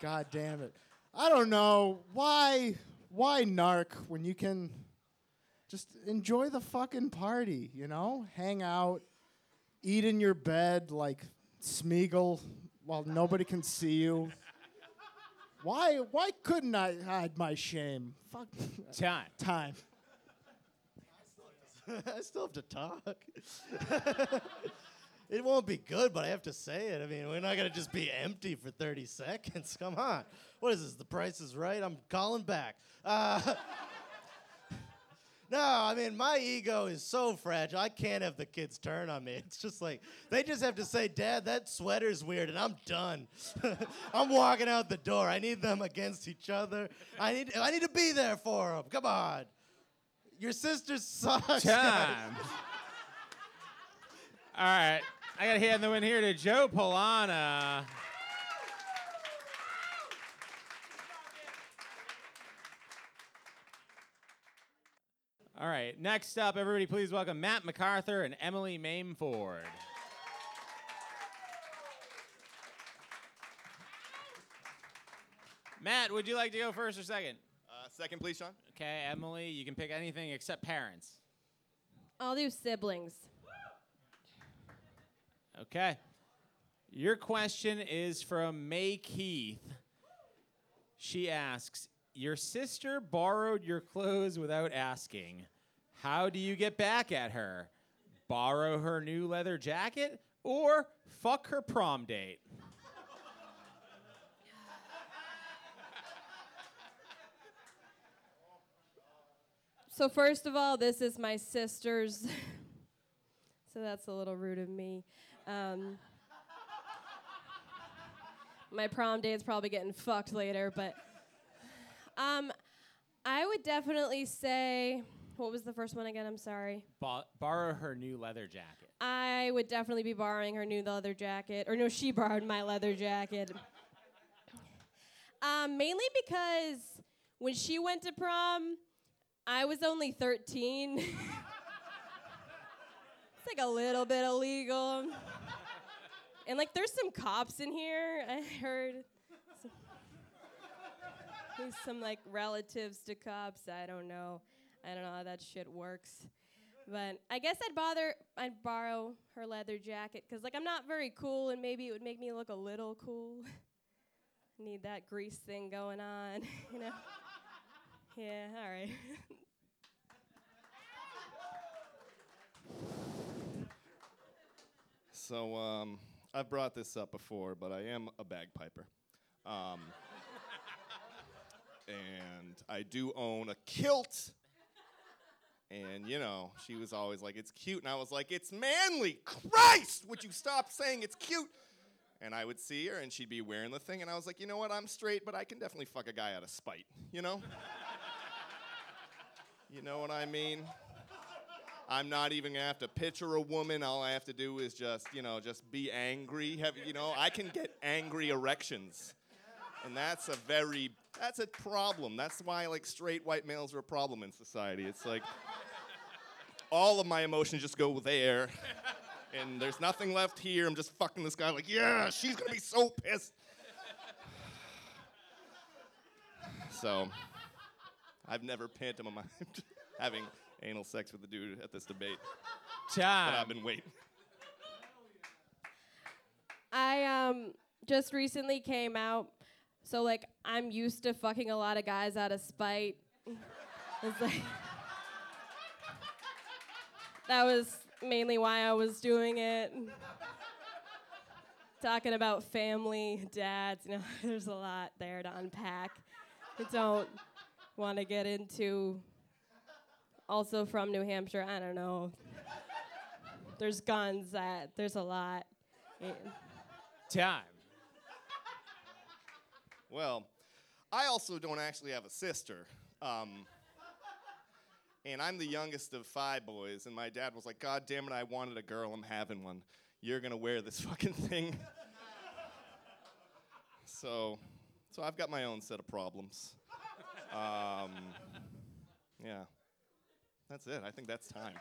[SPEAKER 8] God damn it. I don't know why. Why narc when you can just enjoy the fucking party? You know, hang out, eat in your bed like Smeagol while nobody can see you. Why? Why couldn't I hide my shame? Fuck.
[SPEAKER 1] Time.
[SPEAKER 8] Time.
[SPEAKER 4] I still have to talk. it won't be good, but I have to say it. I mean, we're not gonna just be empty for 30 seconds. Come on. What is this? The price is right. I'm calling back. Uh, no, I mean, my ego is so fragile. I can't have the kids turn on me. It's just like they just have to say, "Dad, that sweater's weird," and I'm done. I'm walking out the door. I need them against each other. I need. I need to be there for them. Come on. Your sister sucks.
[SPEAKER 1] Time. All right. I got to hand the win here to Joe Polana. All right. Next up, everybody, please welcome Matt MacArthur and Emily Mameford. Matt, would you like to go first or second?
[SPEAKER 9] Uh, second, please, Sean.
[SPEAKER 1] Okay, Emily, you can pick anything except parents.
[SPEAKER 10] I'll do siblings.
[SPEAKER 1] Okay. Your question is from May Keith. She asks Your sister borrowed your clothes without asking. How do you get back at her? Borrow her new leather jacket or fuck her prom date?
[SPEAKER 10] So first of all, this is my sister's. so that's a little rude of me. Um, my prom date's probably getting fucked later, but um, I would definitely say. What was the first one again? I'm sorry.
[SPEAKER 1] Bo- borrow her new leather jacket.
[SPEAKER 10] I would definitely be borrowing her new leather jacket. Or no, she borrowed my leather jacket. Um, mainly because when she went to prom, I was only 13. it's like a little bit illegal. And like there's some cops in here, I heard. Some, there's some like relatives to cops. I don't know. I don't know how that shit works. But I guess I'd bother I'd borrow her leather jacket cuz like I'm not very cool and maybe it would make me look a little cool. Need that grease thing going on, you know. Yeah, all right.
[SPEAKER 9] So um, I've brought this up before, but I am a bagpiper. Um, and I do own a kilt. And, you know, she was always like, it's cute. And I was like, it's manly. Christ! Would you stop saying it's cute? And I would see her and she'd be wearing the thing. And I was like, you know what? I'm straight, but I can definitely fuck a guy out of spite, you know? you know what I mean? I'm not even gonna have to picture a woman. All I have to do is just, you know, just be angry. Have, you know, I can get angry erections, and that's a very, that's a problem. That's why like straight white males are a problem in society. It's like all of my emotions just go there, and there's nothing left here. I'm just fucking this guy. Like, yeah, she's gonna be so pissed. So, I've never pantomimed having anal sex with the dude at this debate. But I've been waiting.
[SPEAKER 10] I um just recently came out, so like I'm used to fucking a lot of guys out of spite. It's like that was mainly why I was doing it. Talking about family, dads, you know, there's a lot there to unpack. I don't want to get into. Also from New Hampshire, I don't know. There's guns. That there's a lot.
[SPEAKER 1] Time.
[SPEAKER 9] Well, I also don't actually have a sister. Um, and I'm the youngest of five boys, and my dad was like, God damn it, I wanted a girl, I'm having one. You're gonna wear this fucking thing. so, so I've got my own set of problems. Um, yeah. That's it. I think that's time.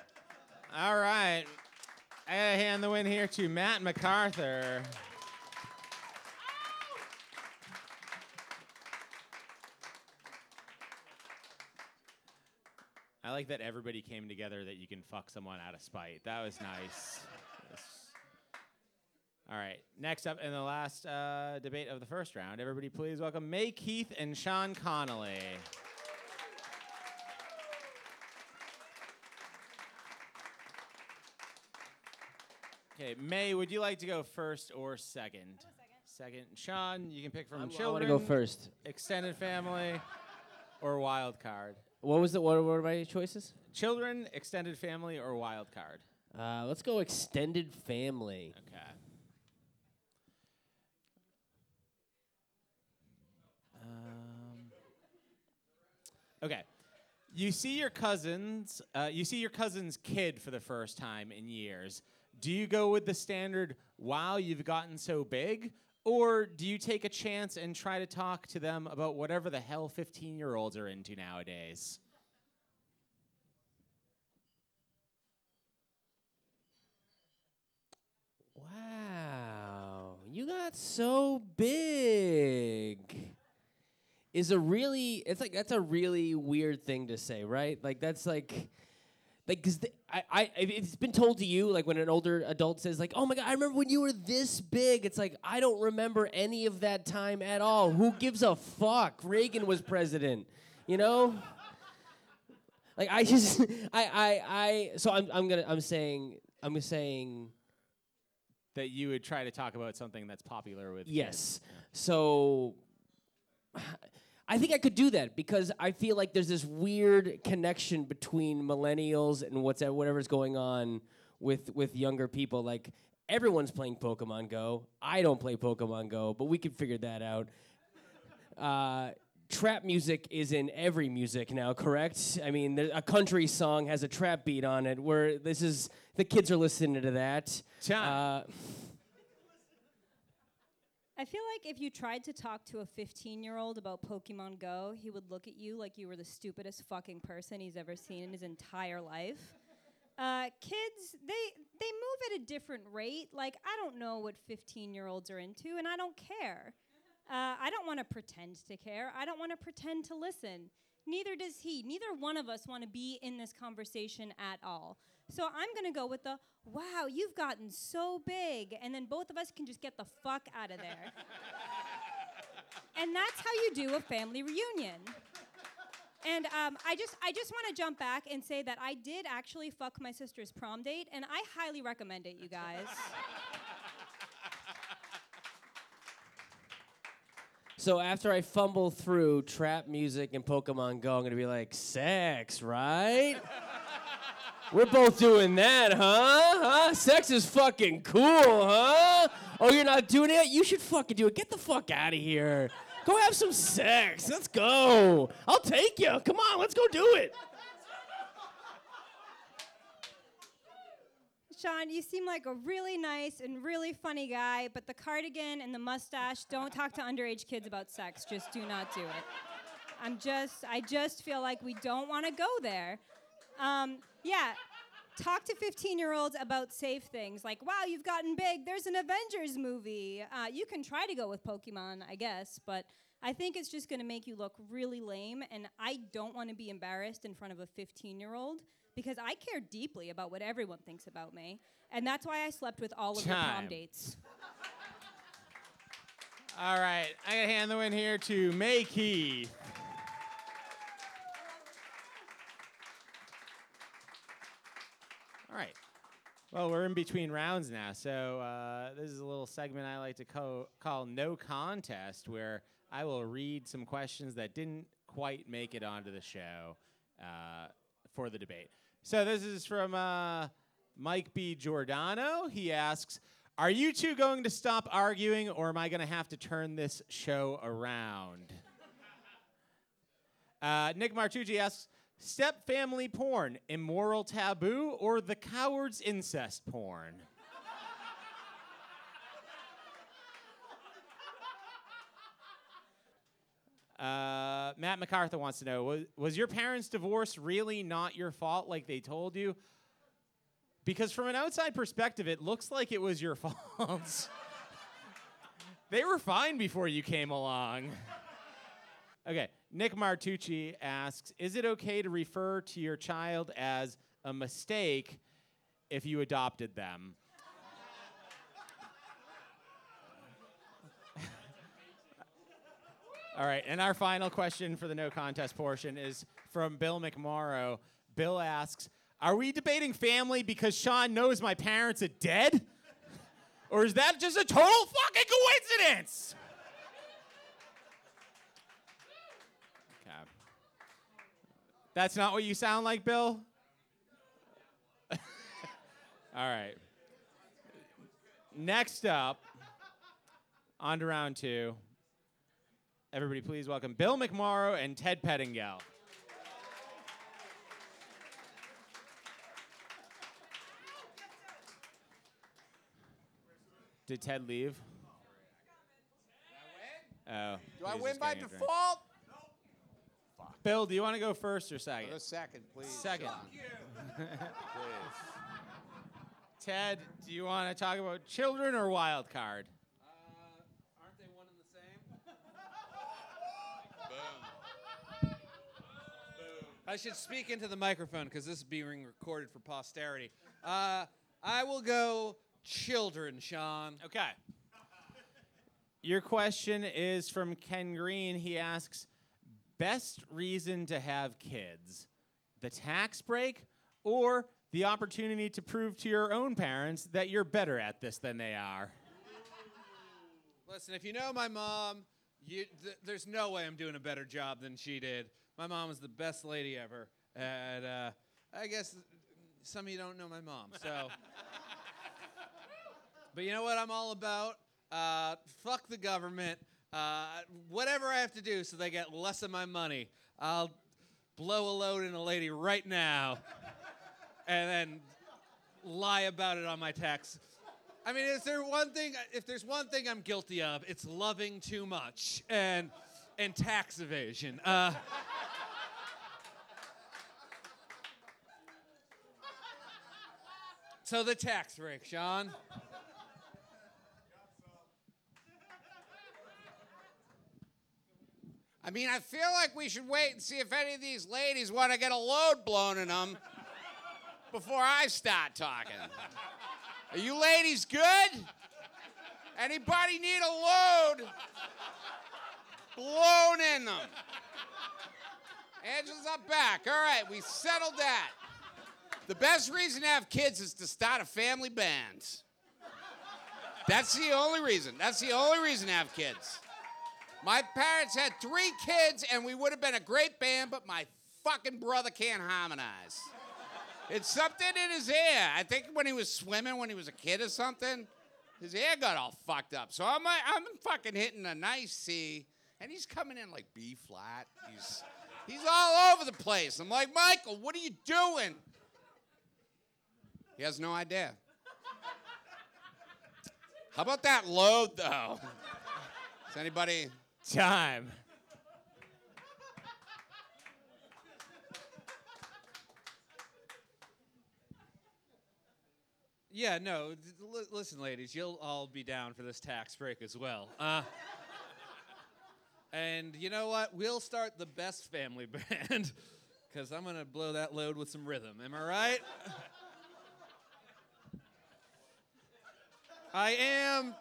[SPEAKER 1] All right. I hand the win here to Matt MacArthur. I like that everybody came together that you can fuck someone out of spite. That was nice. All right. Next up in the last uh, debate of the first round, everybody please welcome May Keith and Sean Connolly. Okay, May, would you like to go first or second? second. Sean, you can pick from
[SPEAKER 11] I'm- I
[SPEAKER 1] children.
[SPEAKER 11] wanna go first.
[SPEAKER 1] Extended family, or wild card.
[SPEAKER 11] What was the what were my choices?
[SPEAKER 1] Children, extended family, or wild card.
[SPEAKER 11] Uh, let's go extended family.
[SPEAKER 1] Okay. Um, okay. You see your cousins. Uh, you see your cousin's kid for the first time in years. Do you go with the standard "Wow, you've gotten so big," or do you take a chance and try to talk to them about whatever the hell fifteen-year-olds are into nowadays?
[SPEAKER 11] Wow, you got so big. Is a really it's like that's a really weird thing to say, right? Like that's like like because I, I it's been told to you like when an older adult says like oh my god I remember when you were this big it's like I don't remember any of that time at all who gives a fuck Reagan was president you know like I just I I I so I'm I'm gonna I'm saying I'm saying
[SPEAKER 1] That you would try to talk about something that's popular with.
[SPEAKER 11] Yes. So I think I could do that because I feel like there's this weird connection between millennials and what's whatever's going on with with younger people. Like everyone's playing Pokemon Go. I don't play Pokemon Go, but we could figure that out. Uh, trap music is in every music now, correct? I mean, there, a country song has a trap beat on it. Where this is the kids are listening to that. Uh,
[SPEAKER 12] I feel like if you tried to talk to a 15 year old about Pokemon Go, he would look at you like you were the stupidest fucking person he's ever seen in his entire life. Uh, kids, they they move at a different rate. Like I don't know what 15 year olds are into, and I don't care. Uh, I don't want to pretend to care. I don't want to pretend to listen. Neither does he. Neither one of us want to be in this conversation at all. So I'm going to go with the wow, you've gotten so big. And then both of us can just get the fuck out of there. and that's how you do a family reunion. And um, I just, I just want to jump back and say that I did actually fuck my sister's prom date, and I highly recommend it, you guys.
[SPEAKER 11] So after I fumble through trap music and Pokemon Go, I'm gonna be like, sex, right? We're both doing that, huh? Huh? Sex is fucking cool, huh? Oh, you're not doing it? You should fucking do it. Get the fuck out of here. Go have some sex. Let's go. I'll take you. Come on, let's go do it.
[SPEAKER 12] Sean, you seem like a really nice and really funny guy, but the cardigan and the mustache, don't talk to underage kids about sex. Just do not do it. I'm just, I just feel like we don't want to go there. Um, yeah, talk to 15 year olds about safe things like, wow, you've gotten big. There's an Avengers movie. Uh, you can try to go with Pokemon, I guess, but I think it's just going to make you look really lame. And I don't want to be embarrassed in front of a 15 year old because I care deeply about what everyone thinks about me. And that's why I slept with all of the prom dates.
[SPEAKER 1] All right, I gotta hand the win here to May Keith. All right. Well, we're in between rounds now, so uh, this is a little segment I like to co- call No Contest, where I will read some questions that didn't quite make it onto the show uh, for the debate. So this is from uh, Mike B. Giordano. He asks, "Are you two going to stop arguing, or am I going to have to turn this show around?" Uh, Nick Martucci asks, "Step family porn, immoral taboo, or the coward's incest porn?" Uh, Matt MacArthur wants to know was, was your parents' divorce really not your fault like they told you? Because from an outside perspective, it looks like it was your fault. they were fine before you came along. Okay, Nick Martucci asks Is it okay to refer to your child as a mistake if you adopted them? All right, and our final question for the no contest portion is from Bill McMorrow. Bill asks, "Are we debating family because Sean knows my parents are dead, or is that just a total fucking coincidence?" That's not what you sound like, Bill. All right. Next up, on to round two. Everybody, please welcome Bill McMorrow and Ted Pettingill. Did Ted leave? Oh.
[SPEAKER 3] Do I win by
[SPEAKER 1] getting a drink.
[SPEAKER 3] default?
[SPEAKER 1] Bill, do you want to go first or second?
[SPEAKER 3] A second, please.
[SPEAKER 1] Second.
[SPEAKER 3] Sean.
[SPEAKER 1] Ted, do you want to talk about children or wild card?
[SPEAKER 7] Aren't they one and the same? Boom. Boom. I should speak into the microphone because this is being recorded for posterity. Uh, I will go children, Sean.
[SPEAKER 1] Okay. Your question is from Ken Green. He asks Best reason to have kids, the tax break or the opportunity to prove to your own parents that you're better at this than they are?
[SPEAKER 7] Listen, if you know my mom, you, th- there's no way I'm doing a better job than she did. My mom was the best lady ever. And uh, I guess some of you don't know my mom. So, but you know what I'm all about? Uh, fuck the government. Uh, whatever I have to do so they get less of my money, I'll blow a load in a lady right now, and then lie about it on my tax. I mean, is there one thing? If there's one thing I'm guilty of, it's loving too much and and tax evasion. Uh, so the tax break, Sean.
[SPEAKER 3] I mean, I feel like we should wait and see if any of these ladies want to get a load blown in them before I start talking. Are you ladies good? Anybody need a load blown in them? Angela's up back. All right, we settled that. The best reason to have kids is to start a family band. That's the only reason. That's the only reason to have kids. My parents had three kids, and we would have been a great band, but my fucking brother can't harmonize. It's something in his ear. I think when he was swimming when he was a kid or something, his ear got all fucked up. So I'm, I'm fucking hitting a nice C, and he's coming in like B flat. He's, he's all over the place. I'm like, Michael, what are you doing? He has no idea. How about that load, though? Is anybody.
[SPEAKER 1] Time.
[SPEAKER 7] Yeah, no. li- listen, ladies, you'll all be down for this tax break as well. Uh, and you know what? We'll start the best family band because I'm gonna blow that load with some rhythm. Am I right? I am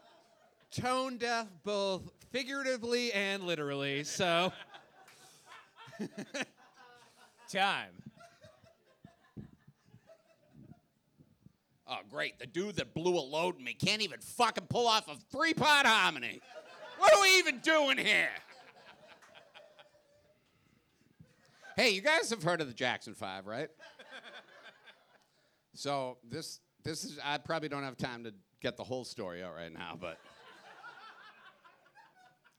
[SPEAKER 7] tone deaf both figuratively and literally, so.
[SPEAKER 1] Time.
[SPEAKER 3] Oh, great. The dude that blew a load in me can't even fucking pull off a three part harmony. What are we even doing here? Hey, you guys have heard of the Jackson Five, right? So this this is I probably don't have time to get the whole story out right now, but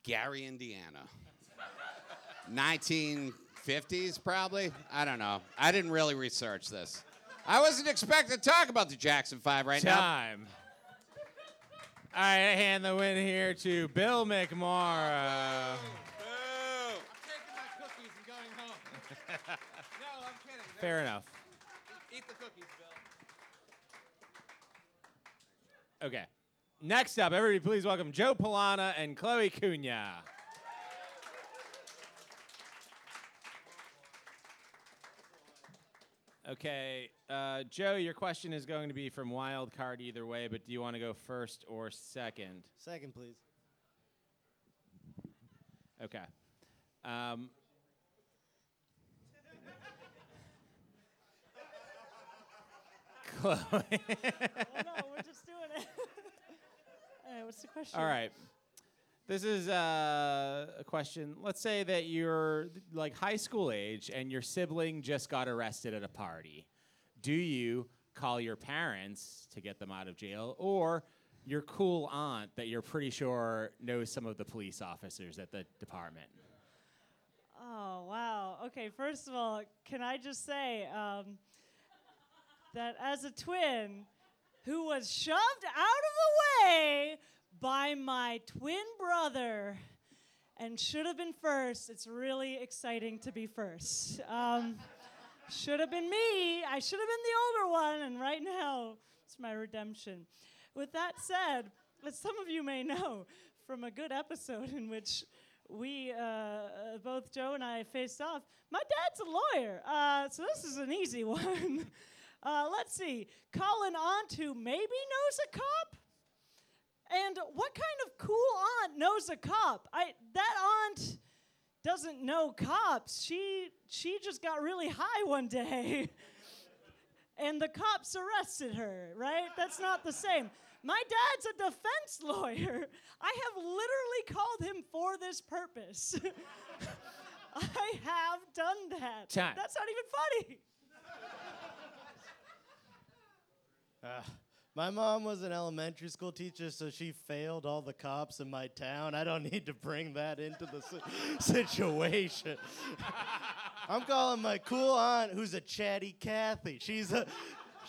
[SPEAKER 3] Gary, Indiana. 1950s, probably? I don't know. I didn't really research this. I wasn't expecting to talk about the Jackson 5 right
[SPEAKER 1] Time. now. All right, I hand the win here to Bill McMorrow. Boo.
[SPEAKER 7] Boo. I'm taking my cookies and going home.
[SPEAKER 1] no,
[SPEAKER 7] I'm kidding. They're
[SPEAKER 1] Fair enough.
[SPEAKER 7] Eat the cookies, Bill.
[SPEAKER 1] Okay. Next up, everybody, please welcome Joe Polana and Chloe Cunha. Okay, uh, Joe, your question is going to be from wild card either way, but do you want to go first or second?
[SPEAKER 4] Second, please.
[SPEAKER 1] Okay. Um, Chloe.
[SPEAKER 13] oh no, we're just doing it. All right, what's the question?
[SPEAKER 1] All right. This is uh, a question. Let's say that you're like high school age and your sibling just got arrested at a party. Do you call your parents to get them out of jail or your cool aunt that you're pretty sure knows some of the police officers at the department?
[SPEAKER 13] Oh wow. Okay, first of all, can I just say um, that as a twin who was shoved out of the way by my twin brother and should have been first, it's really exciting to be first. Um, should have been me. I should have been the older one, and right now it's my redemption. With that said, as some of you may know from a good episode in which we uh, both Joe and I faced off. My dad's a lawyer, uh, so this is an easy one. Uh, let's see. Calling aunt who maybe knows a cop. And what kind of cool aunt knows a cop? I that aunt doesn't know cops. She she just got really high one day. and the cops arrested her, right? That's not the same. My dad's a defense lawyer. I have literally called him for this purpose. I have done that.
[SPEAKER 4] Time.
[SPEAKER 13] That's not even funny.
[SPEAKER 4] Uh, my mom was an elementary school teacher, so she failed all the cops in my town. I don't need to bring that into the si- situation. I'm calling my cool aunt, who's a chatty Kathy. She's a,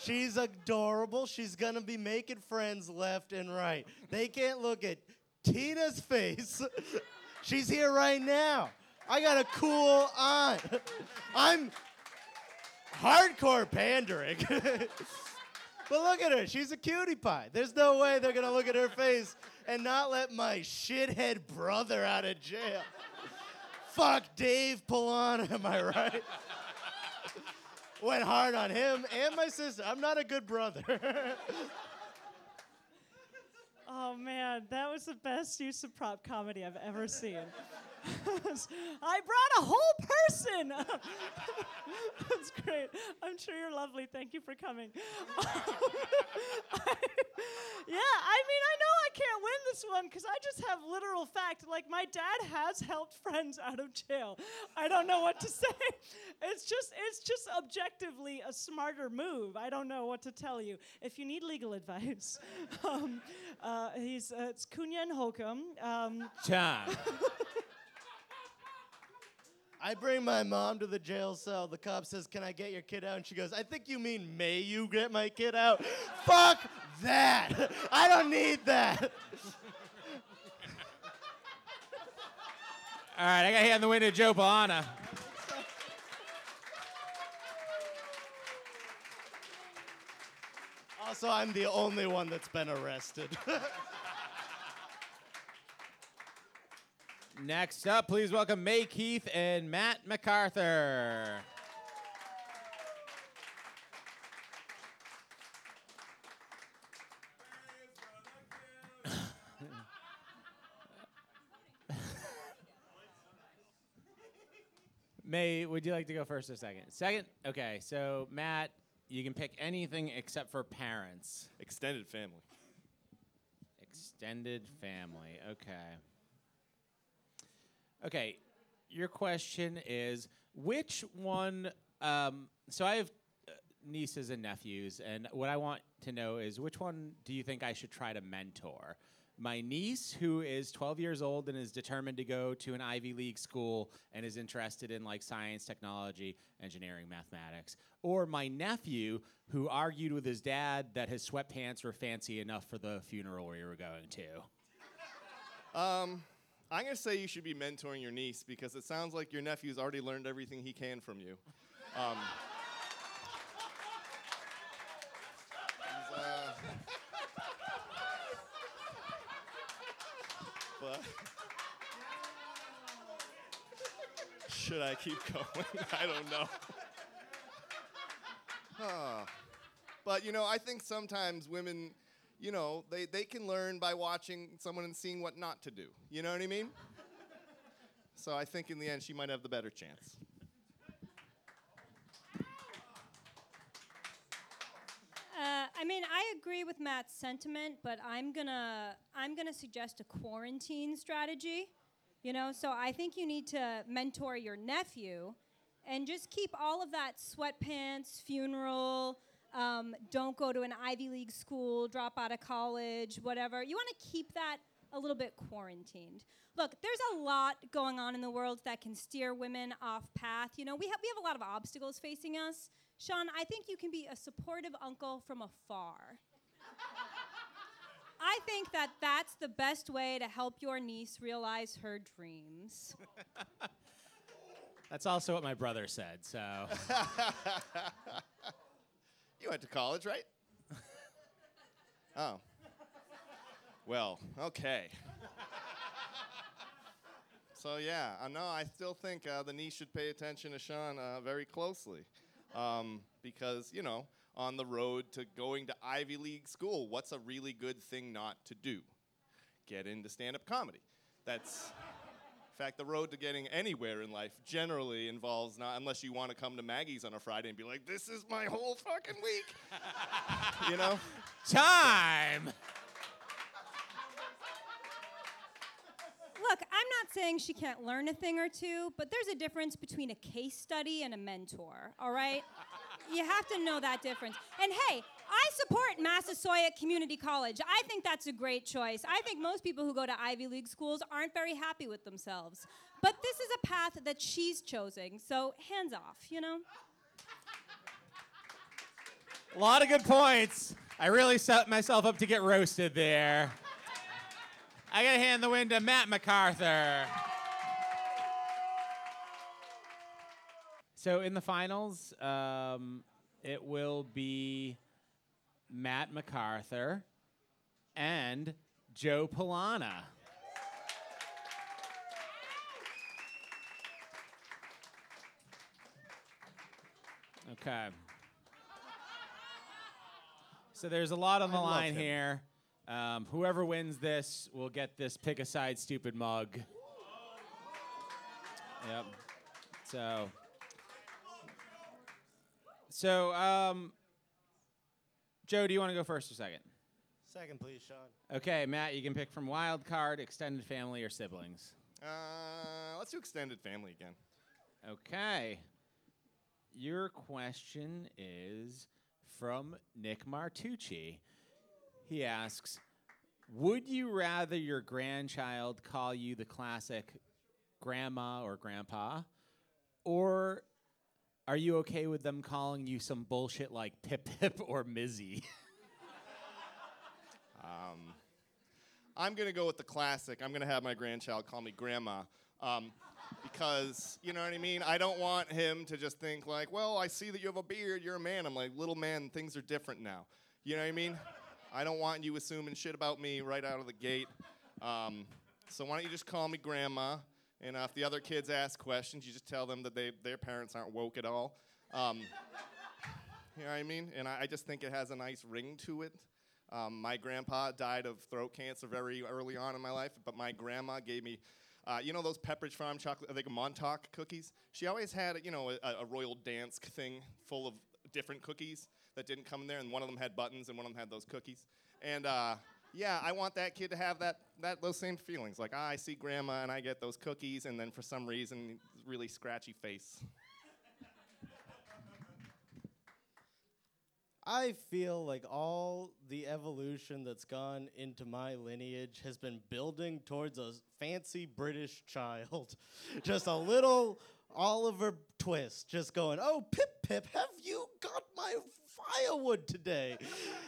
[SPEAKER 4] she's adorable. She's gonna be making friends left and right. They can't look at Tina's face. She's here right now. I got a cool aunt. I'm hardcore pandering. But look at her. She's a cutie pie. There's no way they're going to look at her face and not let my shithead brother out of jail. Fuck Dave Polana, am I right? Went hard on him and my sister. I'm not a good brother.
[SPEAKER 13] Oh man, that was the best use of prop comedy I've ever seen. I brought a whole person. That's great. I'm sure you're lovely. Thank you for coming. yeah, I mean, I know I can't win this one because I just have literal fact. Like, my dad has helped friends out of jail. I don't know what to say. It's just, it's just objectively a smarter move. I don't know what to tell you. If you need legal advice, um, uh, he's uh, it's Cunha and Holcomb. Um.
[SPEAKER 4] I bring my mom to the jail cell. The cop says, Can I get your kid out? And she goes, I think you mean, May you get my kid out? Fuck that. I don't need that.
[SPEAKER 1] All right, I got hand the win to Joe Polana.
[SPEAKER 4] Also, I'm the only one that's been arrested.
[SPEAKER 1] Next up, please welcome May Keith and Matt MacArthur. May, would you like to go first or second? Second? Okay, so Matt, you can pick anything except for parents.
[SPEAKER 9] Extended family.
[SPEAKER 1] Extended family, okay. Okay, your question is which one? Um, so I have uh, nieces and nephews, and what I want to know is which one do you think I should try to mentor? My niece, who is 12 years old and is determined to go to an Ivy League school and is interested in like science, technology, engineering, mathematics, or my nephew, who argued with his dad that his sweatpants were fancy enough for the funeral we were going to.
[SPEAKER 9] Um, I'm going to say you should be mentoring your niece because it sounds like your nephew's already learned everything he can from you. Um, uh, but should I keep going? I don't know. Huh. But you know, I think sometimes women you know, they, they can learn by watching someone and seeing what not to do. You know what I mean? so I think in the end she might have the better chance.
[SPEAKER 12] Uh, I mean, I agree with Matt's sentiment, but I'm gonna I'm gonna suggest a quarantine strategy. You know, so I think you need to mentor your nephew, and just keep all of that sweatpants, funeral, um, don't go to an Ivy League school, drop out of college, whatever. You want to keep that a little bit quarantined. Look, there's a lot going on in the world that can steer women off path. You know, we have we have a lot of obstacles facing us. Sean, I think you can be a supportive uncle from afar. I think that that's the best way to help your niece realize her dreams.
[SPEAKER 1] That's also what my brother said. So
[SPEAKER 9] You went to college, right? oh. Well, okay. So yeah, uh, no, I still think uh, the niece should pay attention to Sean uh, very closely, um, because you know, on the road to going to Ivy League school, what's a really good thing not to do? Get into stand-up comedy. That's, in fact, the road to getting anywhere in life generally involves not unless you want to come to Maggie's on a Friday and be like, "This is my whole fucking week," you know.
[SPEAKER 1] Time.
[SPEAKER 12] Look, I'm not saying she can't learn a thing or two, but there's a difference between a case study and a mentor, all right? you have to know that difference. And hey, I support Massasoit Community College. I think that's a great choice. I think most people who go to Ivy League schools aren't very happy with themselves. But this is a path that she's choosing, so hands off, you know?
[SPEAKER 1] a lot of good points. I really set myself up to get roasted there. I gotta hand the win to Matt MacArthur. So in the finals, um, it will be Matt MacArthur and Joe Polana. Okay. So there's a lot on the
[SPEAKER 4] I
[SPEAKER 1] line here. Um, whoever wins this will get this pick a side stupid mug. Yep. So. So, um, Joe, do you want to go first or second?
[SPEAKER 4] Second, please, Sean.
[SPEAKER 1] Okay, Matt, you can pick from wild card, extended family, or siblings.
[SPEAKER 9] Uh, let's do extended family again.
[SPEAKER 1] Okay. Your question is from Nick Martucci. He asks Would you rather your grandchild call you the classic grandma or grandpa? Or are you okay with them calling you some bullshit like Pip Pip or Mizzy?
[SPEAKER 9] Um, I'm gonna go with the classic. I'm gonna have my grandchild call me grandma, um, because you know what I mean. I don't want him to just think like, "Well, I see that you have a beard. You're a man." I'm like, "Little man, things are different now." You know what I mean? I don't want you assuming shit about me right out of the gate. Um, so why don't you just call me grandma? And uh, if the other kids ask questions, you just tell them that they their parents aren't woke at all. Um, you know what I mean? And I, I just think it has a nice ring to it. Um, my grandpa died of throat cancer very early on in my life, but my grandma gave me, uh, you know, those Pepperidge Farm chocolate, like Montauk cookies. She always had, you know, a, a Royal Dansk thing full of different cookies that didn't come in there, and one of them had buttons, and one of them had those cookies. And uh, yeah, I want that kid to have that, that those same feelings. Like, ah, I see grandma, and I get those cookies, and then for some reason, really scratchy face.
[SPEAKER 4] I feel like all the evolution that's gone into my lineage has been building towards a fancy British child. just a little Oliver twist, just going, oh, Pip Pip, have you got my firewood today?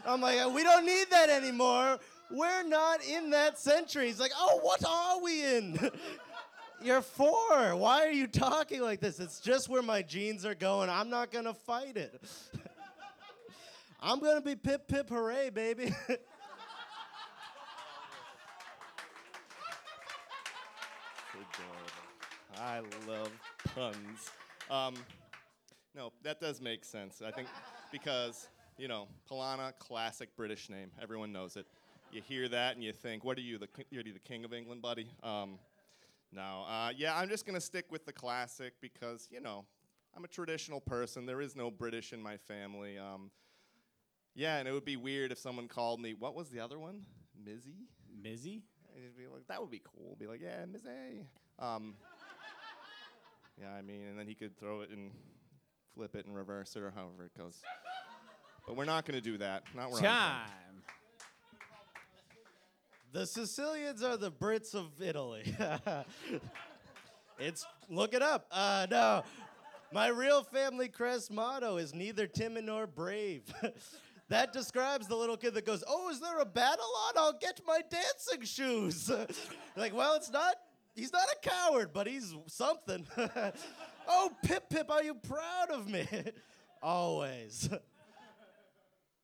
[SPEAKER 4] I'm like, we don't need that anymore. We're not in that century. He's like, oh, what are we in? You're four. Why are you talking like this? It's just where my genes are going. I'm not going to fight it. I'm gonna be pip pip hooray, baby.
[SPEAKER 9] I love puns. Um, no, that does make sense. I think because, you know, Polana, classic British name. Everyone knows it. You hear that and you think, what are you, the, you're the king of England, buddy? Um, no, uh, yeah, I'm just going to stick with the classic because, you know, I'm a traditional person. There is no British in my family. Um, yeah, and it would be weird if someone called me, what was the other one? Mizzy?
[SPEAKER 1] Mizzy?
[SPEAKER 9] It'd be like, that would be cool. Be like, yeah, Mizzy. Um, yeah, I mean, and then he could throw it and flip it and reverse it or however it goes. But we're not going to do that. Not where.
[SPEAKER 1] Time.
[SPEAKER 4] The Sicilians are the Brits of Italy. it's look it up. Uh, no, my real family crest motto is neither timid nor brave. that describes the little kid that goes, "Oh, is there a battle on? I'll get my dancing shoes." like, well, it's not. He's not a coward, but he's something. oh, Pip Pip, are you proud of me? Always.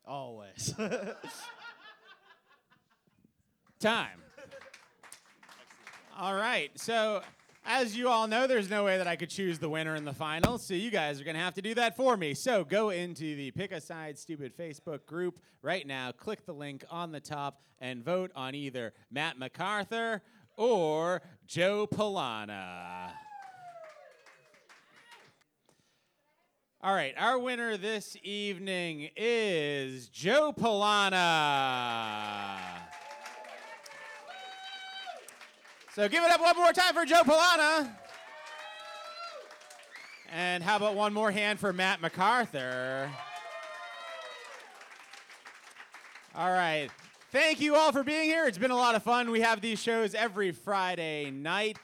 [SPEAKER 4] Always.
[SPEAKER 1] Time. All right. So, as you all know, there's no way that I could choose the winner in the final. So, you guys are going to have to do that for me. So, go into the Pick a Side Stupid Facebook group right now, click the link on the top, and vote on either Matt MacArthur or Joe Polana. All right, our winner this evening is Joe Polana. So give it up one more time for Joe Polana. And how about one more hand for Matt MacArthur? All right. Thank you all for being here. It's been a lot of fun. We have these shows every Friday night.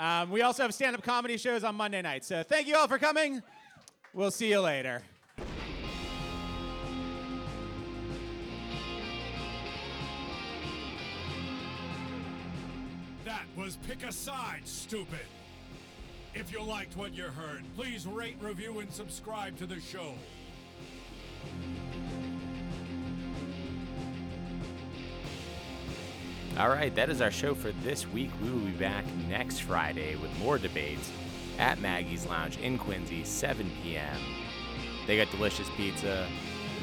[SPEAKER 1] Um, we also have stand up comedy shows on Monday night. So thank you all for coming. We'll see you later.
[SPEAKER 2] Was Pick a Side, stupid. If you liked what you heard, please rate, review, and subscribe to the show.
[SPEAKER 14] All right, that is our show for this week. We will be back next Friday with more debates at Maggie's Lounge in Quincy, 7 p.m. They got delicious pizza,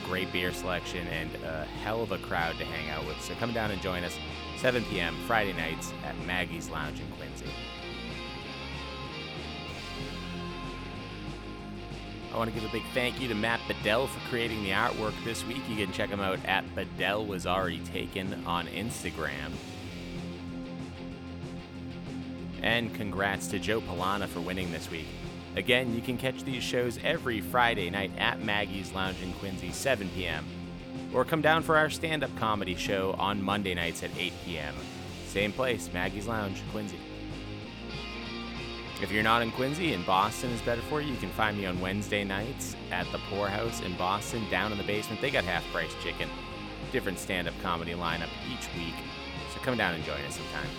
[SPEAKER 14] great beer selection, and a hell of a crowd to hang out with. So come down and join us, 7 p.m. Friday nights at Maggie's Lounge in Quincy. I want to give a big thank you to Matt Bedell for creating the artwork this week. You can check him out at Bedell Was Already Taken on Instagram. And congrats to Joe Polana for winning this week. Again, you can catch these shows every Friday night at Maggie's Lounge in Quincy, 7 p.m. Or come down for our stand up comedy show on Monday nights at 8 p.m. Same place, Maggie's Lounge, Quincy. If you're not in Quincy and Boston is better for you, you can find me on Wednesday nights at the Poorhouse in Boston, down in the basement. They got half price chicken, different stand up comedy lineup each week. So come down and join us sometime.